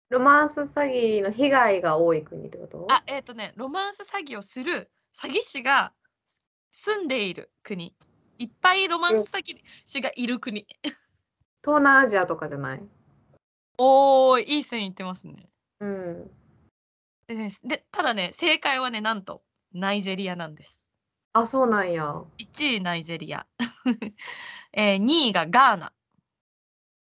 ロマンス詐欺の被害が多い国ってこと？あ、えっ、とね、ロマンス詐欺をする詐欺師が住んでいる国。いっぱいロマンス詐欺師がいる国。東南アジアとかじゃない？おー、いい線いってますね。うんでねでただね、正解はね、なんと、ナイジェリアなんです。あそうなんや1位、ナイジェリア。えー、2位がガーナ。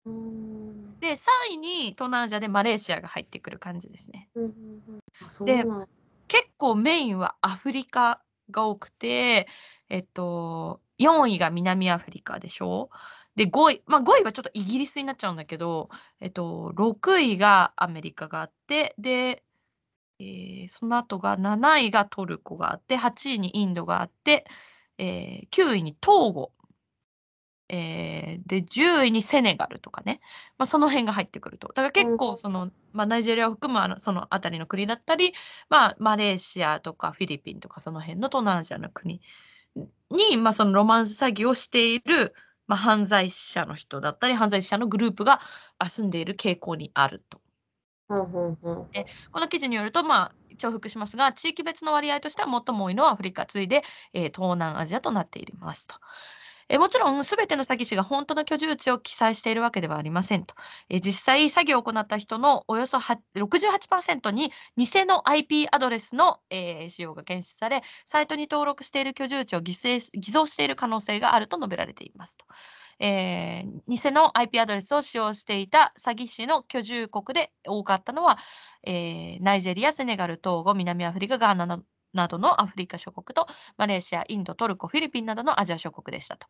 うんで、3位に東南アジアでマレーシアが入ってくる感じですね。うんうんあそうでなんや結構メインはアフリカが多くて、えっと、4位が南アフリカでしょ？で、5位、まあ5位はちょっとイギリスになっちゃうんだけど、えっと、6位がアメリカがあって、で、えーその後が7位がトルコがあって、8位にインドがあって、えー9位にトーゴ、えーで、10位にセネガルとかね、まあ、その辺が入ってくると。だから結構その、まあ、ナイジェリアを含むあのその辺りの国だったり、まあ、マレーシアとかフィリピンとかその辺の東南アジアの国に、まあ、そのロマンス詐欺をしている、まあ、犯罪者の人だったり犯罪者のグループがあ住んでいる傾向にあると。うんうんうんこの記事によると、まあ、重複しますが、地域別の割合としては最も多いのはアフリカ、次いで、えー東南アジアとなっていますと。えもちろん、すべての詐欺師が本当の居住地を記載しているわけではありませんと。え実際、詐欺を行った人のおよそ68%に偽の IP アドレスの、えー使用が検出され、サイトに登録している居住地を偽偽造している可能性があると述べられていますと。えー偽の IP アドレスを使用していた詐欺師の居住国で多かったのは、えーナイジェリア、セネガル、トーゴ、南アフリカ、ガーナなどのアフリカ諸国と、マレーシア、インド、トルコ、フィリピンなどのアジア諸国でしたと。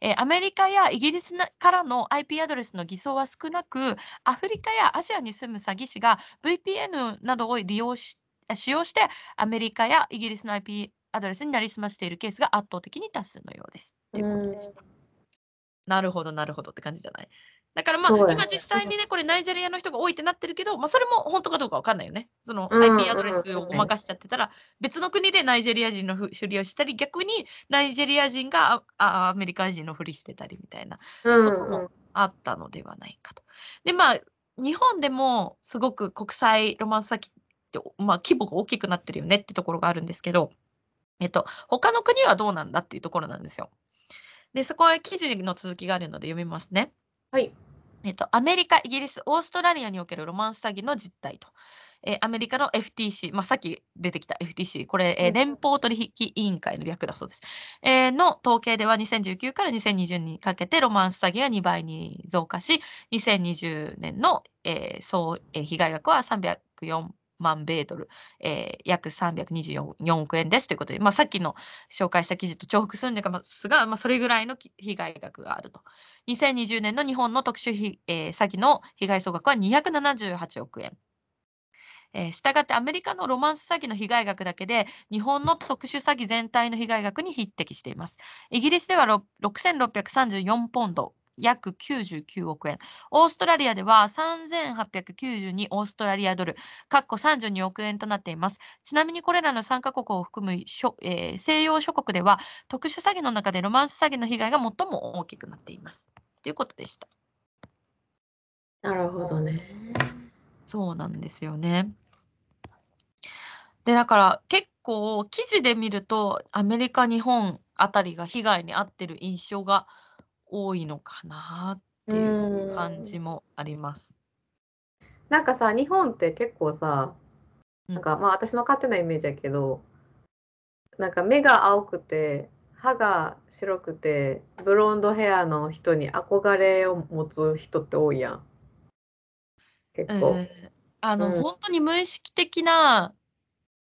えーアメリカやイギリスからの IP アドレスの偽装は少なく、アフリカやアジアに住む詐欺師が VPN などを利用し使用して、アメリカやイギリスの IP アドレスになりすましているケースが圧倒的に多数のようです。ということでした。なるほど、なるほどって感じじゃない？だからまあ、今実際にね、これナイジェリアの人が多いってなってるけど、まあ、それも本当かどうかわかんないよね。そのうん IP アドレスをごまかしちゃってたら、別の国でナイジェリア人のふふりをしたり、逆にナイジェリア人がああアメリカ人のふりしてたりみたいなうんこともあったのではないかと。で、まあ、日本でもすごく国際ロマンス詐欺って、まあ、規模が大きくなってるよねってところがあるんですけど、えっと、他の国はどうなんだっていうところなんですよ。で、そこは記事の続きがあるので読みますね。はい。えっと、アメリカ、イギリス、オーストラリアにおけるロマンス詐欺の実態と。えーアメリカの FTC、まあ、さっき出てきた FTC、これ、え連邦取引委員会の略だそうです。えーの統計では2019から2020年にかけてロマンス詐欺が2倍に増加し、2020年の、えー総、えー被害額は304万米ドル、えー約324億円ですということで、まあ、さっきの紹介した記事と重複するんですが、まあ、それぐらいの被害額があると。2020年の日本の特殊ひ、えー詐欺の被害総額は278億円。えー、したがってアメリカのロマンス詐欺の被害額だけで日本の特殊詐欺全体の被害額に匹敵しています。イギリスでは6634ポンド、約99億円。オーストラリアでは3892オーストラリアドル、かっこ32億円となっています。ちなみにこれらの3カ国を含むしょ、えー西洋諸国では特殊詐欺の中でロマンス詐欺の被害が最も大きくなっています。ということでした。なるほどね。そうなんですよね。で、だから結構記事で見るとアメリカ、日本あたりが被害に遭ってる印象が多いのかなっていう感じもあります。なんかさ、日本って結構さ、うんなんかまあ私の勝手なイメージやけど、なんか目が青くて、歯が白くて、ブロンドヘアの人に憧れを持つ人って多いやん。結構。うんあの、うん本当に無意識的な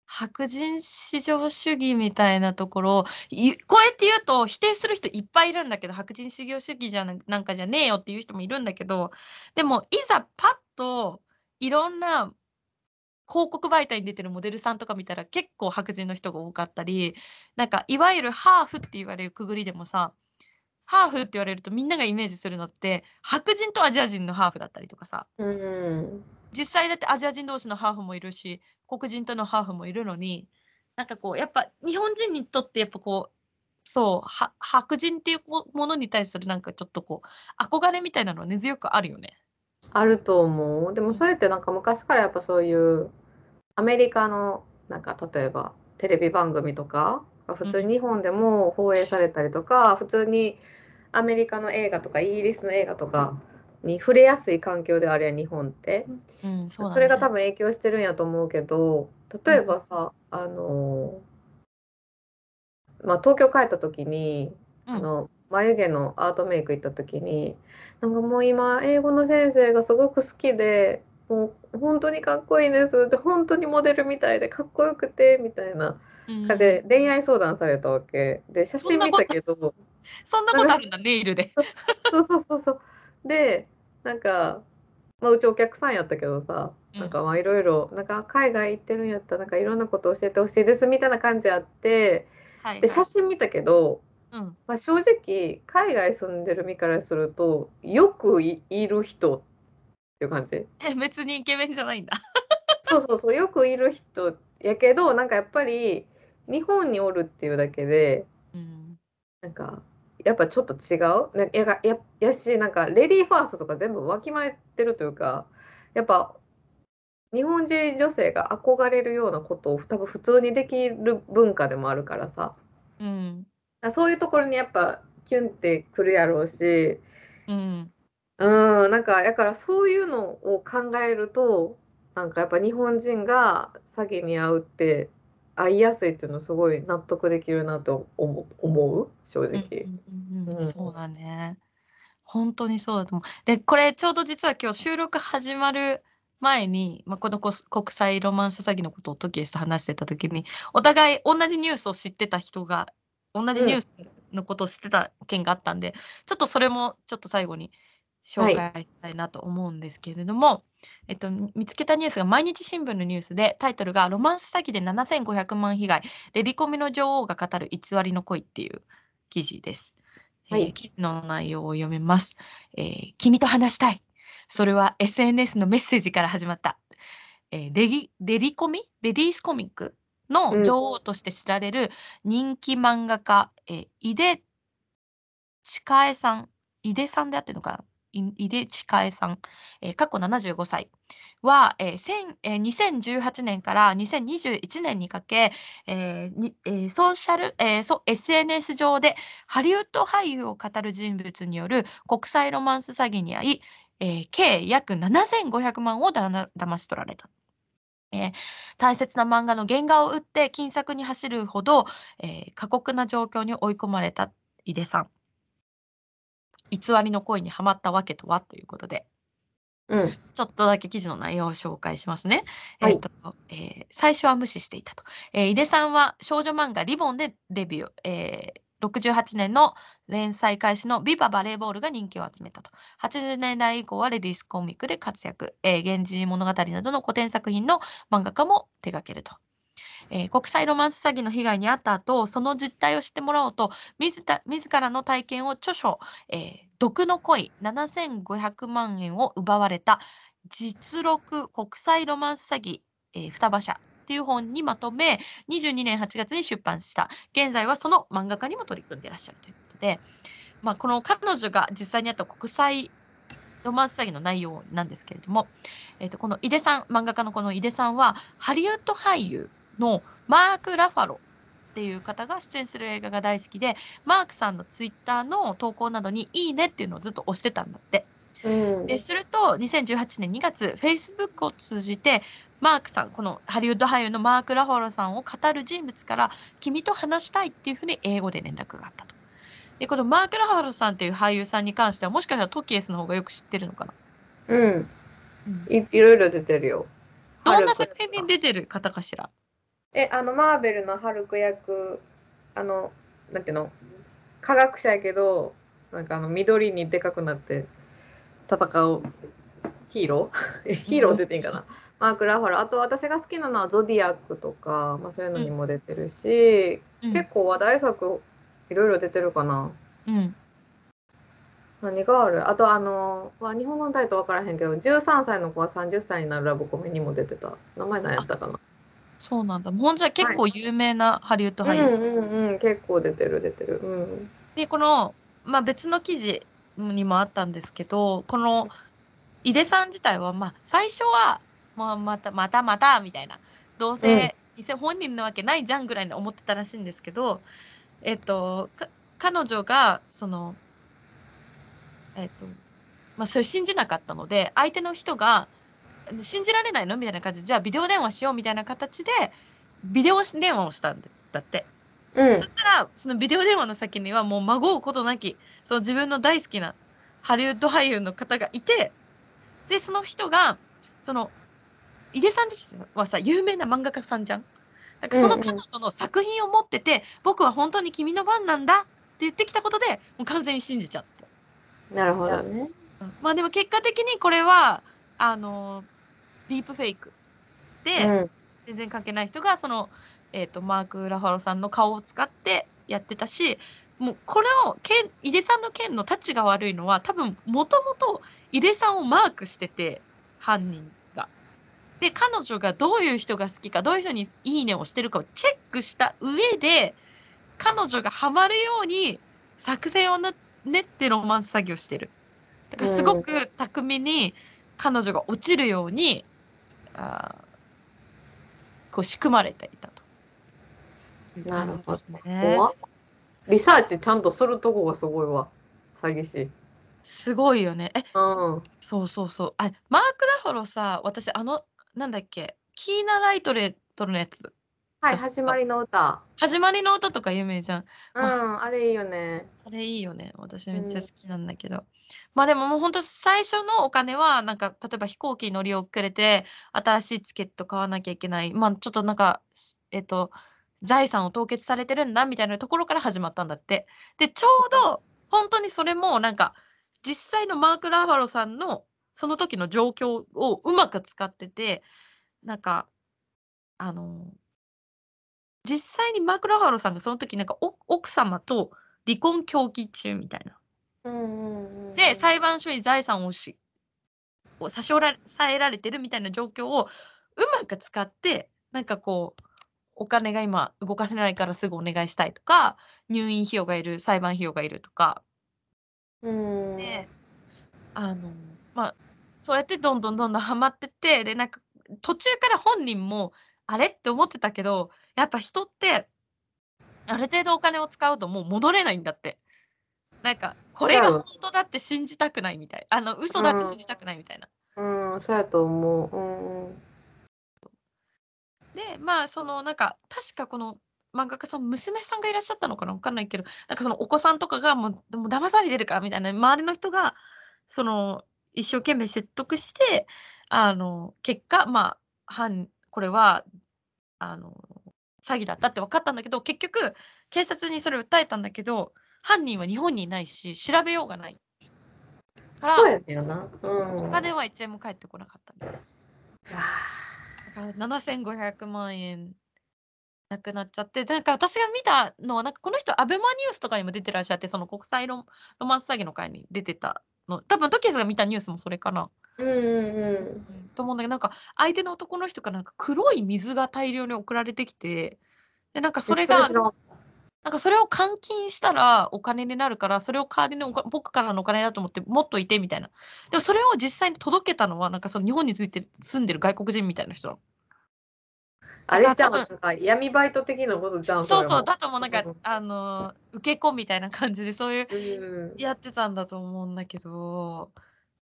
白人至上主義みたいなところをいこうやって言うと否定する人いっぱいいるんだけど白人至上主義じゃななんかじゃねえよっていう人もいるんだけどでもいざパッといろんな広告媒体に出てるモデルさんとか見たら結構白人の人が多かったりなんかいわゆるハーフって言われるくぐりでもさハーフって言われるとみんながイメージするのって白人とアジア人のハーフだったりとかさうん。実際だってアジア人同士のハーフもいるし黒人とのハーフもいるのになんかこうやっぱ日本人にとってやっぱこうそうは白人っていうもものに対するなんかちょっとこう憧れみたいなのは根強くあるよね。あると思う。でもそれってなんか昔からやっぱそういうアメリカのなんか例えばテレビ番組とか普通に日本でも放映されたりとか、普通にアメリカの映画とかイギリスの映画とかに触れやすい環境であるやん日本って。うん、そね。それが多分影響してるんやと思うけど例えばさ、あのまあ、東京帰った時に、うん。あの眉毛のアートメイク行った時になんかもう今英語の先生がすごく好きでもう本当にかっこいいですって本当にモデルみたいでかっこよくてみたいなうん感じで恋愛相談されたわけで写真見たけどそんなことあるんだネイルで。そうそうそうそう。で、なんか、まあ、うちお客さんやったけどさ、うんなんかまあいろいろ、なんか海外行ってるんやったら、なんかいろんなこと教えてほしいですみたいな感じあって、で、はいはい写真見たけど、うんまあ、正直、海外住んでる身からすると、よくいいる人っていう感じ。え別にイケメンじゃないんだ。そうそうそう、よくいる人やけど、なんかやっぱり、日本におるっていうだけで、うんなんか、やっぱちょっと違う？ね、やがややし、なんか、レディーファーストとか全部わきまえてるというか、やっぱ、日本人女性が憧れるようなことを多分普通にできる文化でもあるからさ、うん。あそういうところにやっぱキュンってくるやろうし、うん。うん、なんか、だからそういうのを考えると、なんかやっぱ日本人が詐欺に遭うって、遭いやすいっていうのすごい納得できるなと思思う、正うん直。うんうんうんそうだね。本当にそうだと思う。で、これちょうど実は今日収録始まる前に、まあ、このこ国際ロマンス詐欺のことをトキエスと話してた時に、お互い同じニュースを知ってた人が、同じニュースのことを知ってた件があったんで、ちょっとそれもちょっと最後に紹介したいなと思うんですけれども、えっと、見つけたニュースが毎日新聞のニュースで、タイトルがロマンス詐欺で7500万被害、レビコミの女王が語る偽りの恋っていう記事です。はい。えー記事の内容を読みます、えー君と話したい。それは SNS のメッセージから始まった。えーレギレリコミ？レディースコミックうん。の女王として知られる人気漫画家、えー井出千佳恵さん、井出さんであってるのかな？い井出千佳恵さん、えー過去75歳は、えーえー2018年から2021年にかけ、えーえーソーシャル、えーそ SNS 上でハリウッド俳優を語る人物による国際ロマンス詐欺に遭い、えー計約7500万をだな騙し取られた。えー大切な漫画の原画を売って金策に走るほど、えー過酷な状況に追い込まれた井出さん。偽りの恋にはまったわけとは？ということで、うん。ちょっとだけ記事の内容を紹介しますね。はいえっとえー最初は無視していたと。えー井出さんは少女漫画リボンでデビュー。えー68年の連載開始のビババレーボールが人気を集めたと。80年代以降はレディースコミックで活躍。えー源氏物語などの古典作品の漫画家も手掛けると。えー国際ロマンス詐欺の被害に遭った後、その実態を知ってもらおうと、自ら自らの体験を著書、えー毒の恋7500万円を奪われた実録国際ロマンス詐欺、えー双葉社っていう本にまとめ、22年8月に出版した。現在はその漫画家にも取り組んでいらっしゃるということで、まあ、この彼女が実際にあった国際ロマンス詐欺の内容なんですけれども、えー、とこの井出さん、漫画家のこの井出さんは、ハリウッド俳優のマーク・ラファロっていう方が出演する映画が大好きで、マークさんのツイッターの投稿などにいいねっていうのをずっと押してたんだって。うん。ですると、2018年2月、Facebook を通じて、マークさん、このハリウッド俳優のマーク・ラファロさんを語る人物から、君と話したいっていうふうに英語で連絡があったと。で、このマーク・ラファロさんっていう俳優さんに関しては、もしかしたらトキエスの方がよく知ってるのかな。うん。うんいいろいろ出てるよ。どんな作品に出てる方かしら？え、あの、マーベルのハルク役、あの、なんていうの、科学者やけど、なんかあの、緑にでかくなって戦うヒーロー？ヒーローって言っていいんかな？マーク・ラファロ。あと私が好きなのはゾディアックとか、まあ、そういうのにも出てるし、うん結構話題作いろいろ出てるかな。うん。何がある？あとあの、まあ、日本語のタイトル分からへんけど、13歳の子は30歳になるラブコメにも出てた。名前何やったかな？そうなんだ。ほんじゃ結構有名なハリウッド俳優さんうんうんうん、結構出てる出てる。うん。で、この、まあ、別の記事にもあったんですけど、この井出さん自体は、まあ、最初は、まあ、またまたまたみたいな、どうせ偽本人なわけないじゃんぐらいに思ってたらしいんですけど、えっと、か彼女が、その、えっと、まあ、それ信じなかったので、相手の人が、信じられないの？みたいな感じで、じゃあビデオ電話しようみたいな形で、ビデオ電話をしたんだって。うんそしたら、そのビデオ電話の先にはもうまごうことなき、その自分の大好きなハリウッド俳優の方がいて、で、その人が、その、井出さん自身はさ、有名な漫画家さんじゃん。なんかそのうんうん彼女の作品を持ってて、僕は本当に君のファンなんだって言ってきたことで、もう完全に信じちゃって。なるほどね。まあでも結果的にこれは、あの、ディープフェイクで、うん。全然関係ない人がその、えー、とマーク・ラファロさんの顔を使ってやってたしもうこれを剣井出さんの件のタチが悪いのは多分もともと井出さんをマークしてて犯人が。で彼女がどういう人が好きかどういう人に「いいね」をしてるかをチェックした上で彼女がハマるように作戦をな練ってロマンス詐欺をしてる。だからすごく巧みに彼女が落ちるようにあーこう仕組まれていたとなるほどね。リサーチちゃんとするとこがすごいわ。詐欺師。すごいよね。え、うん。そうそうそう。あ、マーク・ラファロさ、私、あの、なんだっけ、キーナ・ライトレットのやつ。はい、始まりの歌。始まりの歌とか有名じゃん。うん、あれいいよね。あれいいよね。私めっちゃ好きなんだけど。まあでももう本当最初のお金は、なんか、例えば飛行機に乗り遅れて、新しいチケット買わなきゃいけない。まあちょっとなんか、えっと、財産を凍結されてるんだみたいなところから始まったんだって。で、ちょうど、本当にそれもなんか、実際のマーク・ラファロさんのその時の状況をうまく使ってて、なんか、あの、実際にマーク・ラファロさんがその時なんかお奥様と離婚協議中みたいな。で裁判所に財産をしを差し押さえられてるみたいな状況をうまく使ってなんかこうお金が今動かせないからすぐお願いしたいとか入院費用がいる裁判費用がいるとか。うん。であのまあそうやってどんどんどんどんハマってってでなんか途中から本人もあれ？って思ってたけどやっぱ人ってある程度お金を使うともう戻れないんだって。なんかこれが本当だって信じたくないみたい。あの嘘だって信じたくないみたいな。うん。そうやと思う。うん。うんでまあそのなんか確かこの漫画家さん娘さんがいらっしゃったのかな？分かんないけどなんかそのお子さんとかがもうでも騙されてるからみたいな。周りの人がその一生懸命説得してあの結果まあ犯これはあの詐欺だったって分かったんだけど結局警察にそれを訴えたんだけど犯人は日本にいないし調べようがない。そうやねんよな。うん。お金は1円も返ってこなかったみたいな。うわだから7500万円なくなっちゃって、なんか私が見たのは、なんかこの人、アベマニュースとかにも出てらっしゃって、その国際ロロマンス詐欺の会に出てたの、多分トキエスが見たニュースもそれかな、うんうんうんと思うんだけど、なんか相手の男の人からなんか黒い水が大量に送られてきて、でなんかそれがなんかそれを換金したらお金になるから、それを代わりに僕からのお金だと思って持っといてみたいな。でもそれを実際に届けたのは、なんかその日本について住んでる外国人みたいな人なの。あれじゃんなんか闇バイト的なことじゃんそうそう、だともうなんかうん、あのー、受け子みたいな感じで、そういううんやってたんだと思うんだけど、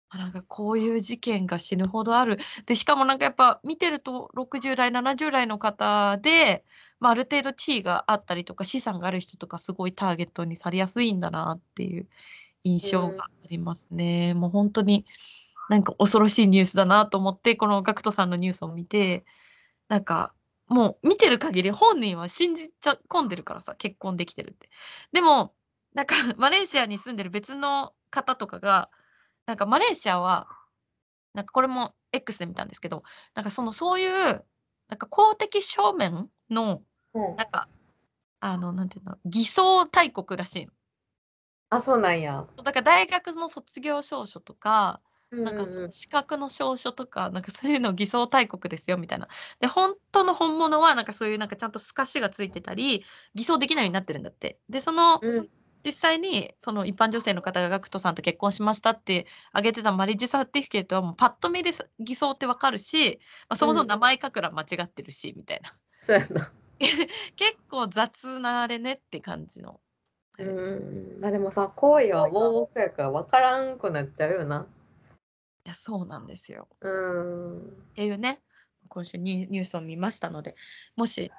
あなんかこういう事件が死ぬほどある。で、しかもなんかやっぱ見てると60代、70代の方で、まあ、ある程度地位があったりとか資産がある人とかすごいターゲットにされやすいんだなっていう印象がありますね。もう本当になんか恐ろしいニュースだなと思って、このガクトさんのニュースを見て、なんかもう見てる限り本人は信じちゃ込んでるからさ、結婚できてるって。でも、なんか マレーシアに住んでる別の方とかが、なんかマレーシアは、なんかこれも X で見たんですけど、なんかそのそういう、なんか公的証明の、うんなんか、あの、なんていうの、偽装大国らしいの。あそうなんやだから大学の卒業証書とか、うんなんかその資格の証書とか、なんかそういうの偽装大国ですよみたいな。で、本当の本物は、なんかそういうなんかちゃんと透かしがついてたり、偽装できないようになってるんだって。で、その、うん実際にその一般女性の方がガクトさんと結婚しましたって挙げてたマリッジサーティフィケートはもうパッと見でさ偽装ってわかるし、まあ、そもそも名前書くら間違ってるし、みたいな。そうやな 結構雑なあれねって感じの。あうんまあでもさ行為は盲目やから分からんくなっちゃうよないや、そうなんですよ。うんっていうね、今週ニュニュースを見ましたので、もし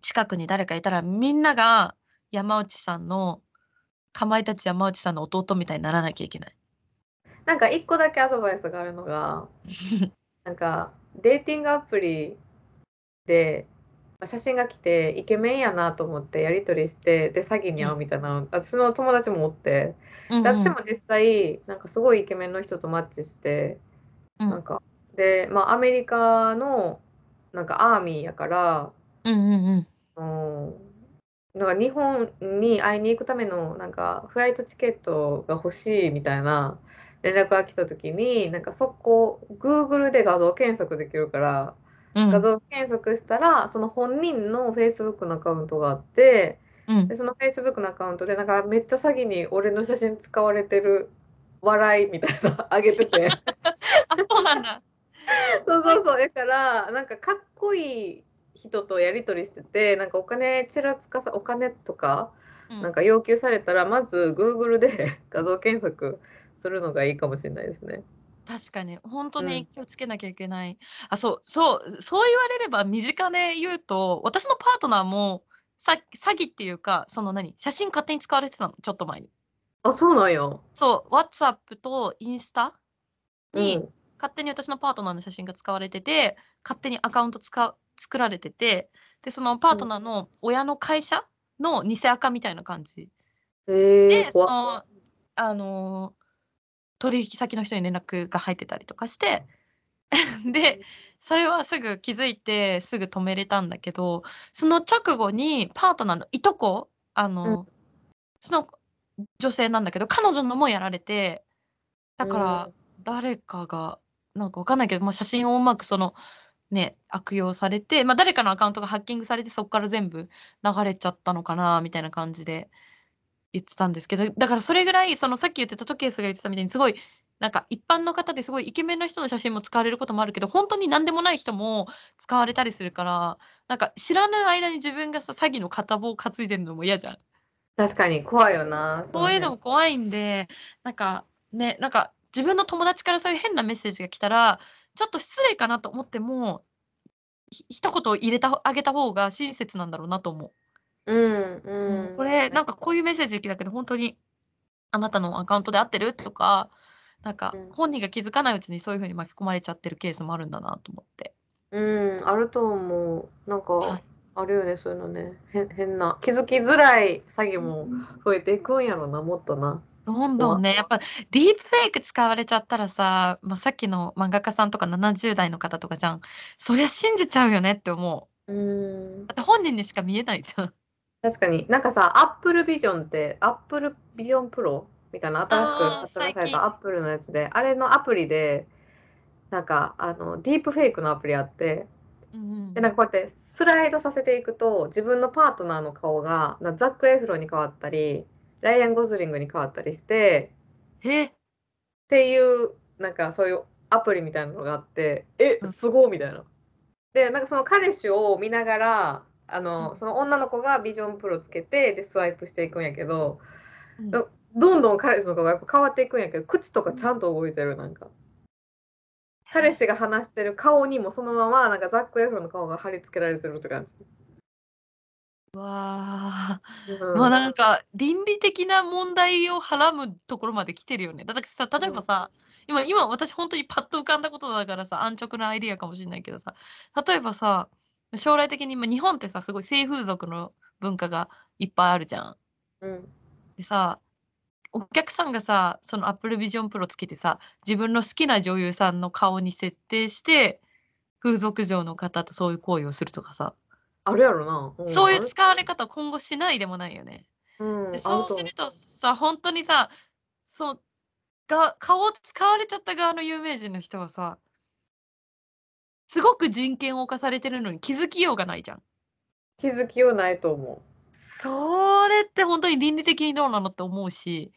近くに誰かいたら、みんなが山内さんの、かまいたち山内さんの弟みたいにならなきゃいけない。なんか一個だけアドバイスがあるのが なんかデーティングアプリでまあ写真が来てイケメンやなと思ってやり取りしてで詐欺に遭うみたいな、私の友達もおってうんで私も実際なんかすごいイケメンの人とマッチしてうん。なんかでまあアメリカのなんかアーミーやからうんうんうん。うんなんか日本に会いに行くためのなんかフライトチケットが欲しいみたいな連絡が来た時になんかそこ Google で画像検索できるからうん画像検索したらその本人の Facebook のアカウントがあってうん。でその Facebook のアカウントでなんかめっちゃ詐欺に俺の写真使われてる笑いみたいな あげてて。あ、そうなんだ。そうそうそう。だからなんかかっこいい人とやり取りしててなんかお金ちらつかさお金とかうん。なんか要求されたらまず Google で 画像検索するのがいいかもしれないですね。確かに、本当うんに気をつけなきゃいけない。あ、そう、そう、そう言われれば身近で言うと、私のパートナーもさ詐欺っていうか、その何、写真勝手に使われてたの、ちょっと前に。あそうなんや。そう、WhatsApp とインスタに、うん勝手に私のパートナーの写真が使われてて勝手にアカウント使う作られててでそのパートナーの親の会社の偽アカみたいな感じへでそえ怖っのあのー取引先の人に連絡が入ってたりとかしてでそれはすぐ気づいてすぐ止めれたんだけどその直後にパートナーのいとこあの、その女性なんだけど、彼女のもやられて、だかうらん。誰かが、なんかわかんないけど、ま、写真をうまくその、ね、悪用されて、ま、誰かのアカウントがハッキングされて、そっから全部流れちゃったのかなみたいな感じで言ってたんですけど、だからそれぐらい、そのさっき言ってたトケイスが言ってたみたいにすごい、なんか一般の方ですごいイケメンの人の写真も使われることもあるけど、ほんとになんでもない人も使われたりするから、なんか知らぬ間に自分がさ、詐欺の片棒を担いでんのも嫌じゃん。確かに怖いよな、そそういうの。も怖いんで、なんか、ね、なんか自分の友達からそういう変なメッセージが来たら、ちょっと失礼かなと思っても、ひ一言入れたあげた方が親切なんだろうなと思う。うんうん、こうん。れ、なんかこういうメッセージ来たけど、ほんとにあなたのアカウントで合ってる？とか、なんかうん。本人が気づかないうちにそういう風に巻き込まれちゃってるケースもあるんだなと思って。うん、あると思う。なんか、はい。あるよね、そういうのね。へ変な、気づきづらい詐欺も増えていくんやろな、もっとな。どんど怖んね、やっぱディープフェイク使われちゃったらさ、ま、さっきの漫画家さんとか70代の方とかじゃん。そりゃ信じちゃうよねって思う。うーん。だって本人にしか見えないじゃん。確かに。なんかさ、Apple Vision って、Apple Vision Pro みたいな新しく発売。された Apple のやつで、あれのアプリで、なんかあのディープフェイクのアプリあってで、なんん。かこうやってスライドさせていくと、自分のパートナーの顔が、なザック・エフロンに変わったり、ライアン・ゴズリングに変わったりしてえ！っていう、なんかそういうアプリみたいなのがあって、え、うん。すごみたいな。で、なんかその彼氏を見ながら、あの、うん。その女の子がビジョンプロつけて、で、スワイプしていくんやけど、うん。どどんどん彼氏の顔がやっぱ変わっていくんやけど、口とかうん。ちゃんと動いてる、なんか。彼へ。氏が話してる顔にもそのまま、なんかザック・エフロンの顔が貼り付けられてるって感じ。わあ、もううん。なんか倫理的な問題をはらむところまで来てるよね。だだってさ、例えうん。ばさ、今今私ほんとにパッと浮かんだことだからさ、安直なアイディアかもしんないけどさ、例えばさ、将来的に、ま、日本ってさ、すごい性風俗の文化がいっぱいあるじゃん。うん。でさ、お客さんがさ、その Apple Vision Pro つけてさ、自分の好きな女優さんの顔に設定して、風俗嬢の方とそういう行為をするとかさ。あるやろな。うん、そういう使われ方を今後しないでもないよね。で、うん、あると思う。そうするとさ、ほんとにさ、そう、が顔を使われちゃった側の有名人の人はさすごく人権を侵されてるのに気づきようがないじゃん。気づきようないと思う。それってほんとに倫理的にどうなのって思うし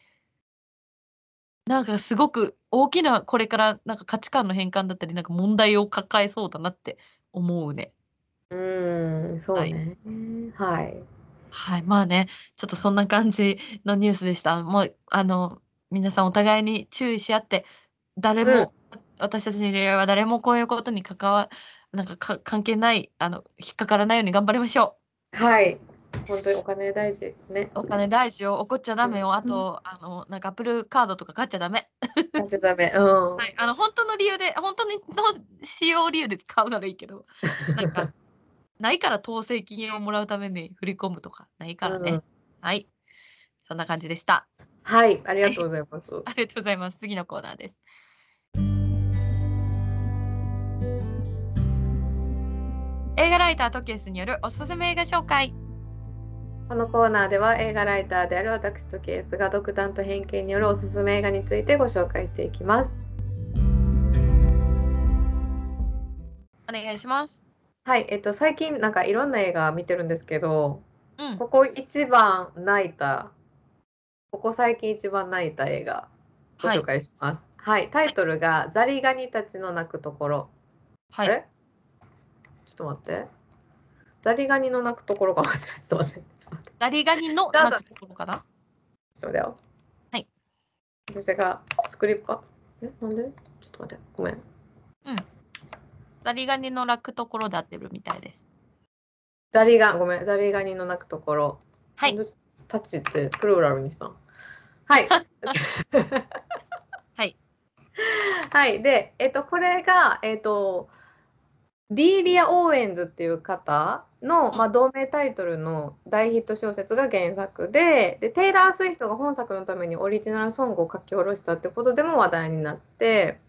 なんかすごく大きなこれからなんか価値観の変換だったり、なんか問題を抱えそうだなって思うね。うーん、そはい。うね。はい。はい、まあね、ちょっとそんな感じのニュースでした。もうあの、皆さんお互いに注意し合って、誰うん。も、わ私たちの恋愛は誰もこういうことに関わなんか、か関係ない、あの、引っかからないように頑張りましょう。はい。ほんとにお金大事、ね。お金大事よ、怒っちゃダうん。メよ。あと、あの、なんか Apple カードとか買っちゃダメ。買っちゃダメ、うん。はい、あの、ほんとの理由で、ほんとにの使用理由で使うならいいけど、なんか、ないから統制金をもらうために振り込むとかないからね。うん。はい。そんな感じでした。はい、ありはい。がとうございます。ありがとうございます。次のコーナーです。映画ライタートケースによるおすすめ映画紹介。このコーナーでは映画ライターである私トケースが独断と偏見によるおすすめ映画についてご紹介していきます。お願いします。はい、えっと最近なんかいろんな映画見てるんですけど、うん。ここ一番泣いたここ最近一番泣いた映画、ご紹はい。介します。はい、タはい。イトルがザリガニたちの泣くところ。はい。あれ？ちょっと待って。ザリガニの鳴くところかもしれない。ちょっと待って、ちょっと待って。ザリガニの鳴くところかな？ちょっと待ってよ。はい。私がスクリプあ、え、なんで？ちょっと待って、ごめん。うん。ザリガニの鳴くところで合ってるみたいです。ザリガごめん、ザリガニの鳴くところ。はい。タッチってプルーラルにしたん？はい。はい。はい、で、えっとこれが、えっと、ディーリア・オーエンズっていう方の、うん。ま、同名タイトルの大ヒット小説が原作で、で、テイラー・スウィフトが本作のためにオリジナルソングを書き下ろしたってことでも話題になって、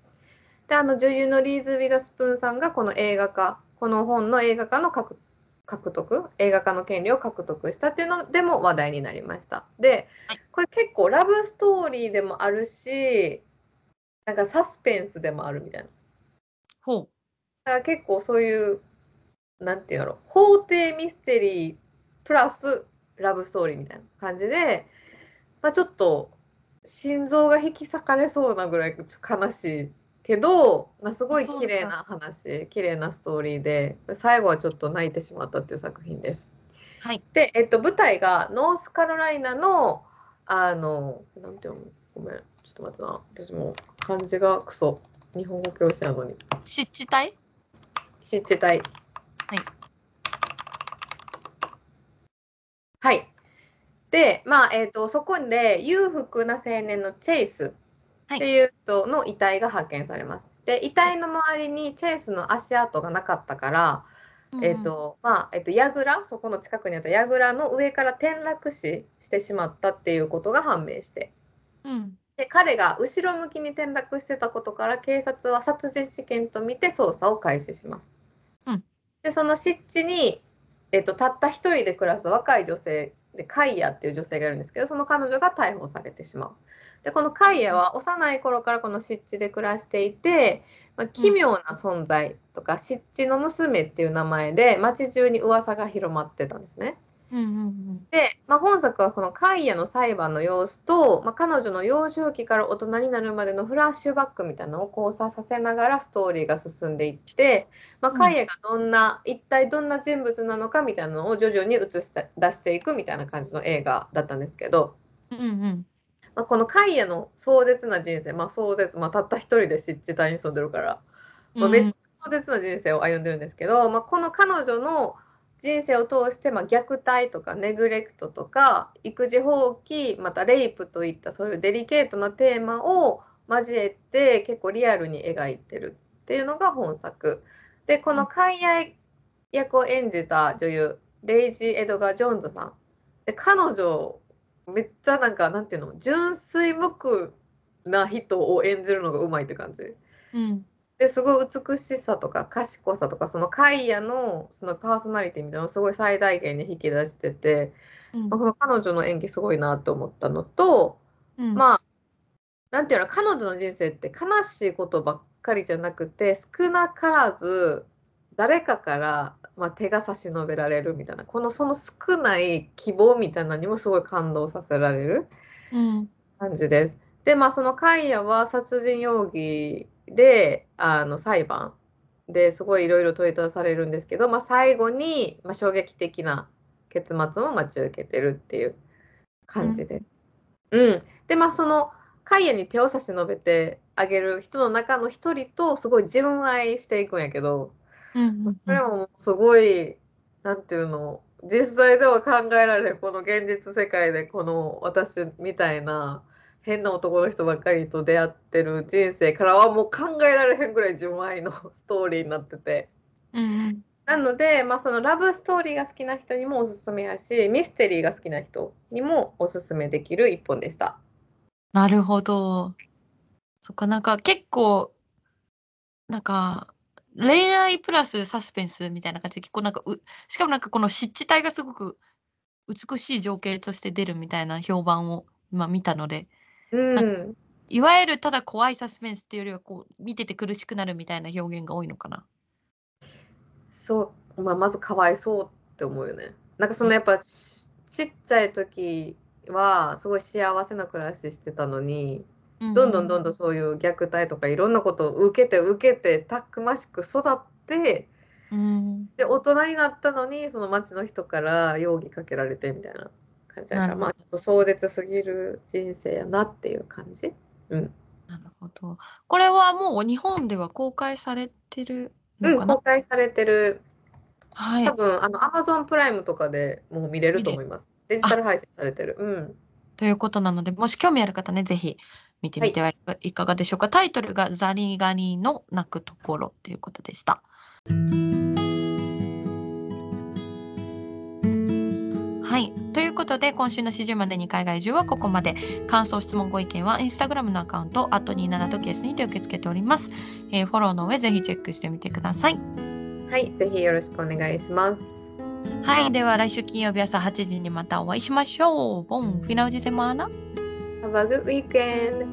で、あの女優のリース・ウィザースプーンさんがこの映画化この本の映画化の獲得映画化の権利を獲得したっていうのでも話題になりました。で、はいこれ結構ラブストーリーでもあるしなんかサスペンスでもあるみたいな。ほだから結構そういうなんていうんやろ法廷ミステリープラスラブストーリーみたいな感じで、まあ、ちょっと心臓が引き裂かれそうなぐらい悲しいけど、まあ、すごい綺麗な話綺麗なストーリーで最後はちょっと泣いてしまったっていう作品です。う。はい。で、えっと、舞台がノースカロライナのあのなんていうのごめんちょっと待ってな私も漢字がクソ日本語教師なのに湿地帯？湿地帯はい。はい。で、まあ、えっ、と、そこで裕福な青年のチェイスはいっていう人の遺体が発見されます。で、遺体の周りにチェイスの足跡がなかったから、えっ、と、まあ、えっ、と、櫓、そこの近くにあった櫓の上から転落死してしまったっていうことが判明して。うん、うん。で、彼が後ろ向きに転落してたことから、警察は殺人事件とみて捜査を開始します。うんで、その湿地に、えっと、たった一人で暮らす若い女性で、カイヤっていう女性がいるんですけど、その彼女が逮捕されてしまう。で、このカイヤは幼い頃からこの湿地で暮らしていて、まあ、奇妙な存在とか、湿地の娘っていう名前で、街中に噂が広まってたんですね。うんうんうん。で、まあ、本作はこのカイヤの裁判の様子と、まあ、彼女の幼少期から大人になるまでのフラッシュバックみたいなのを交差させながらストーリーが進んでいって、まあ、うんカイヤがどんな、一体どんな人物なのかみたいなのを徐々に映して出していくみたいな感じの映画だったんですけど、うんうん。まあ、このカイヤの壮絶な人生、まあ、壮絶、まあ、たった一人で湿地帯に住んでるから、まあめっち壮絶な人生を歩んでるんですけど、まあ、この彼女の人生を通して、まあ、虐待とかネグレクトとか育児放棄またレイプといったそういうデリケートなテーマを交えて結構リアルに描いてるっていうのが本作でこのカイヤ役を演じた女優レイジー・エドガー・ジョーンズさんで彼女めっちゃなんかなんていうの純粋無垢な人を演じるのがうまいって感じ。うん。ですごい美しさとか賢さとかそのカイヤのそのパーソナリティみたいなのをすごい最大限に引き出してて、うんまあこの彼女の演技すごいなと思ったのと、うん。まあなんていうの彼女の人生って悲しいことばっかりじゃなくて少なからず誰かから、まあ、手が差し伸べられるみたいなこのその少ない希望みたいなのにもすごい感動させられる。うん。感じです。で、まあ、そのカイヤは殺人容疑で、あの裁判ですごいいろいろ問いただされるんですけど、まあ、最後に、まあ、衝撃的な結末を待ち受けてるっていう感じです。うん。で、まあ、そのカイヤに手を差し伸べてあげる人の中の一人とすごい純愛していくんやけど、うん。それもすごい、なんていうの、実際では考えられない、この現実世界で、この私みたいな変な男の人ばっかりと出会ってる人生からはもう考えられへんぐらい純愛のストーリーになってて。うん。なので、まあ、そのラブストーリーが好きな人にもおすすめやし、ミステリーが好きな人にもおすすめできる一本でした。なるほど。そっか、なんか結構、なんか、恋愛プラスサスペンスみたいな感じで、結構なんかう、しかもなんかこの湿地帯がすごく美しい情景として出るみたいな評判を今見たので、うん。いわゆるただ怖いサスペンスっていうよりは、こう、見てて苦しくなるみたいな表現が多いのかな？そう、まあ、まずかわいそうって思うよね。なんかそのやっぱちちっちゃい時はすごい幸せな暮らししてたのに、どんどんどんどんそういう虐待とかいろんなことを受けて受けてたくましく育ってうん。で大人になったのにその町の人から容疑かけられてみたいな感じだからまあちょっと壮絶すぎる人生やなっていう感じ？うん、なるほど。これはもう日本では公開されてるうん、のかな、公開されてるはい多。分あの Amazon プライムとかでもう見れると思います。デジタル配信されてる。うん。ということなので、もし興味ある方ね、ぜひ見てみてはいかがでしょうか？タイトルがザリガニの鳴くところということでした。はい。ということで、今週の始終までに海外中はここまで。感想、質問、ご意見は、インスタグラムのアカウント、あと27とケースにて受け付けております。えーフォローの上、ぜひチェックしてみてください。はい、ぜひよろしくお願いします。はい、では来週金曜日朝8時にまたお会いしましょう。ボン、フィナウジセマーナ。Have a good weekend!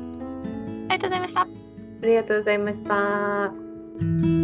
ありがとうございました。ありがとうございました。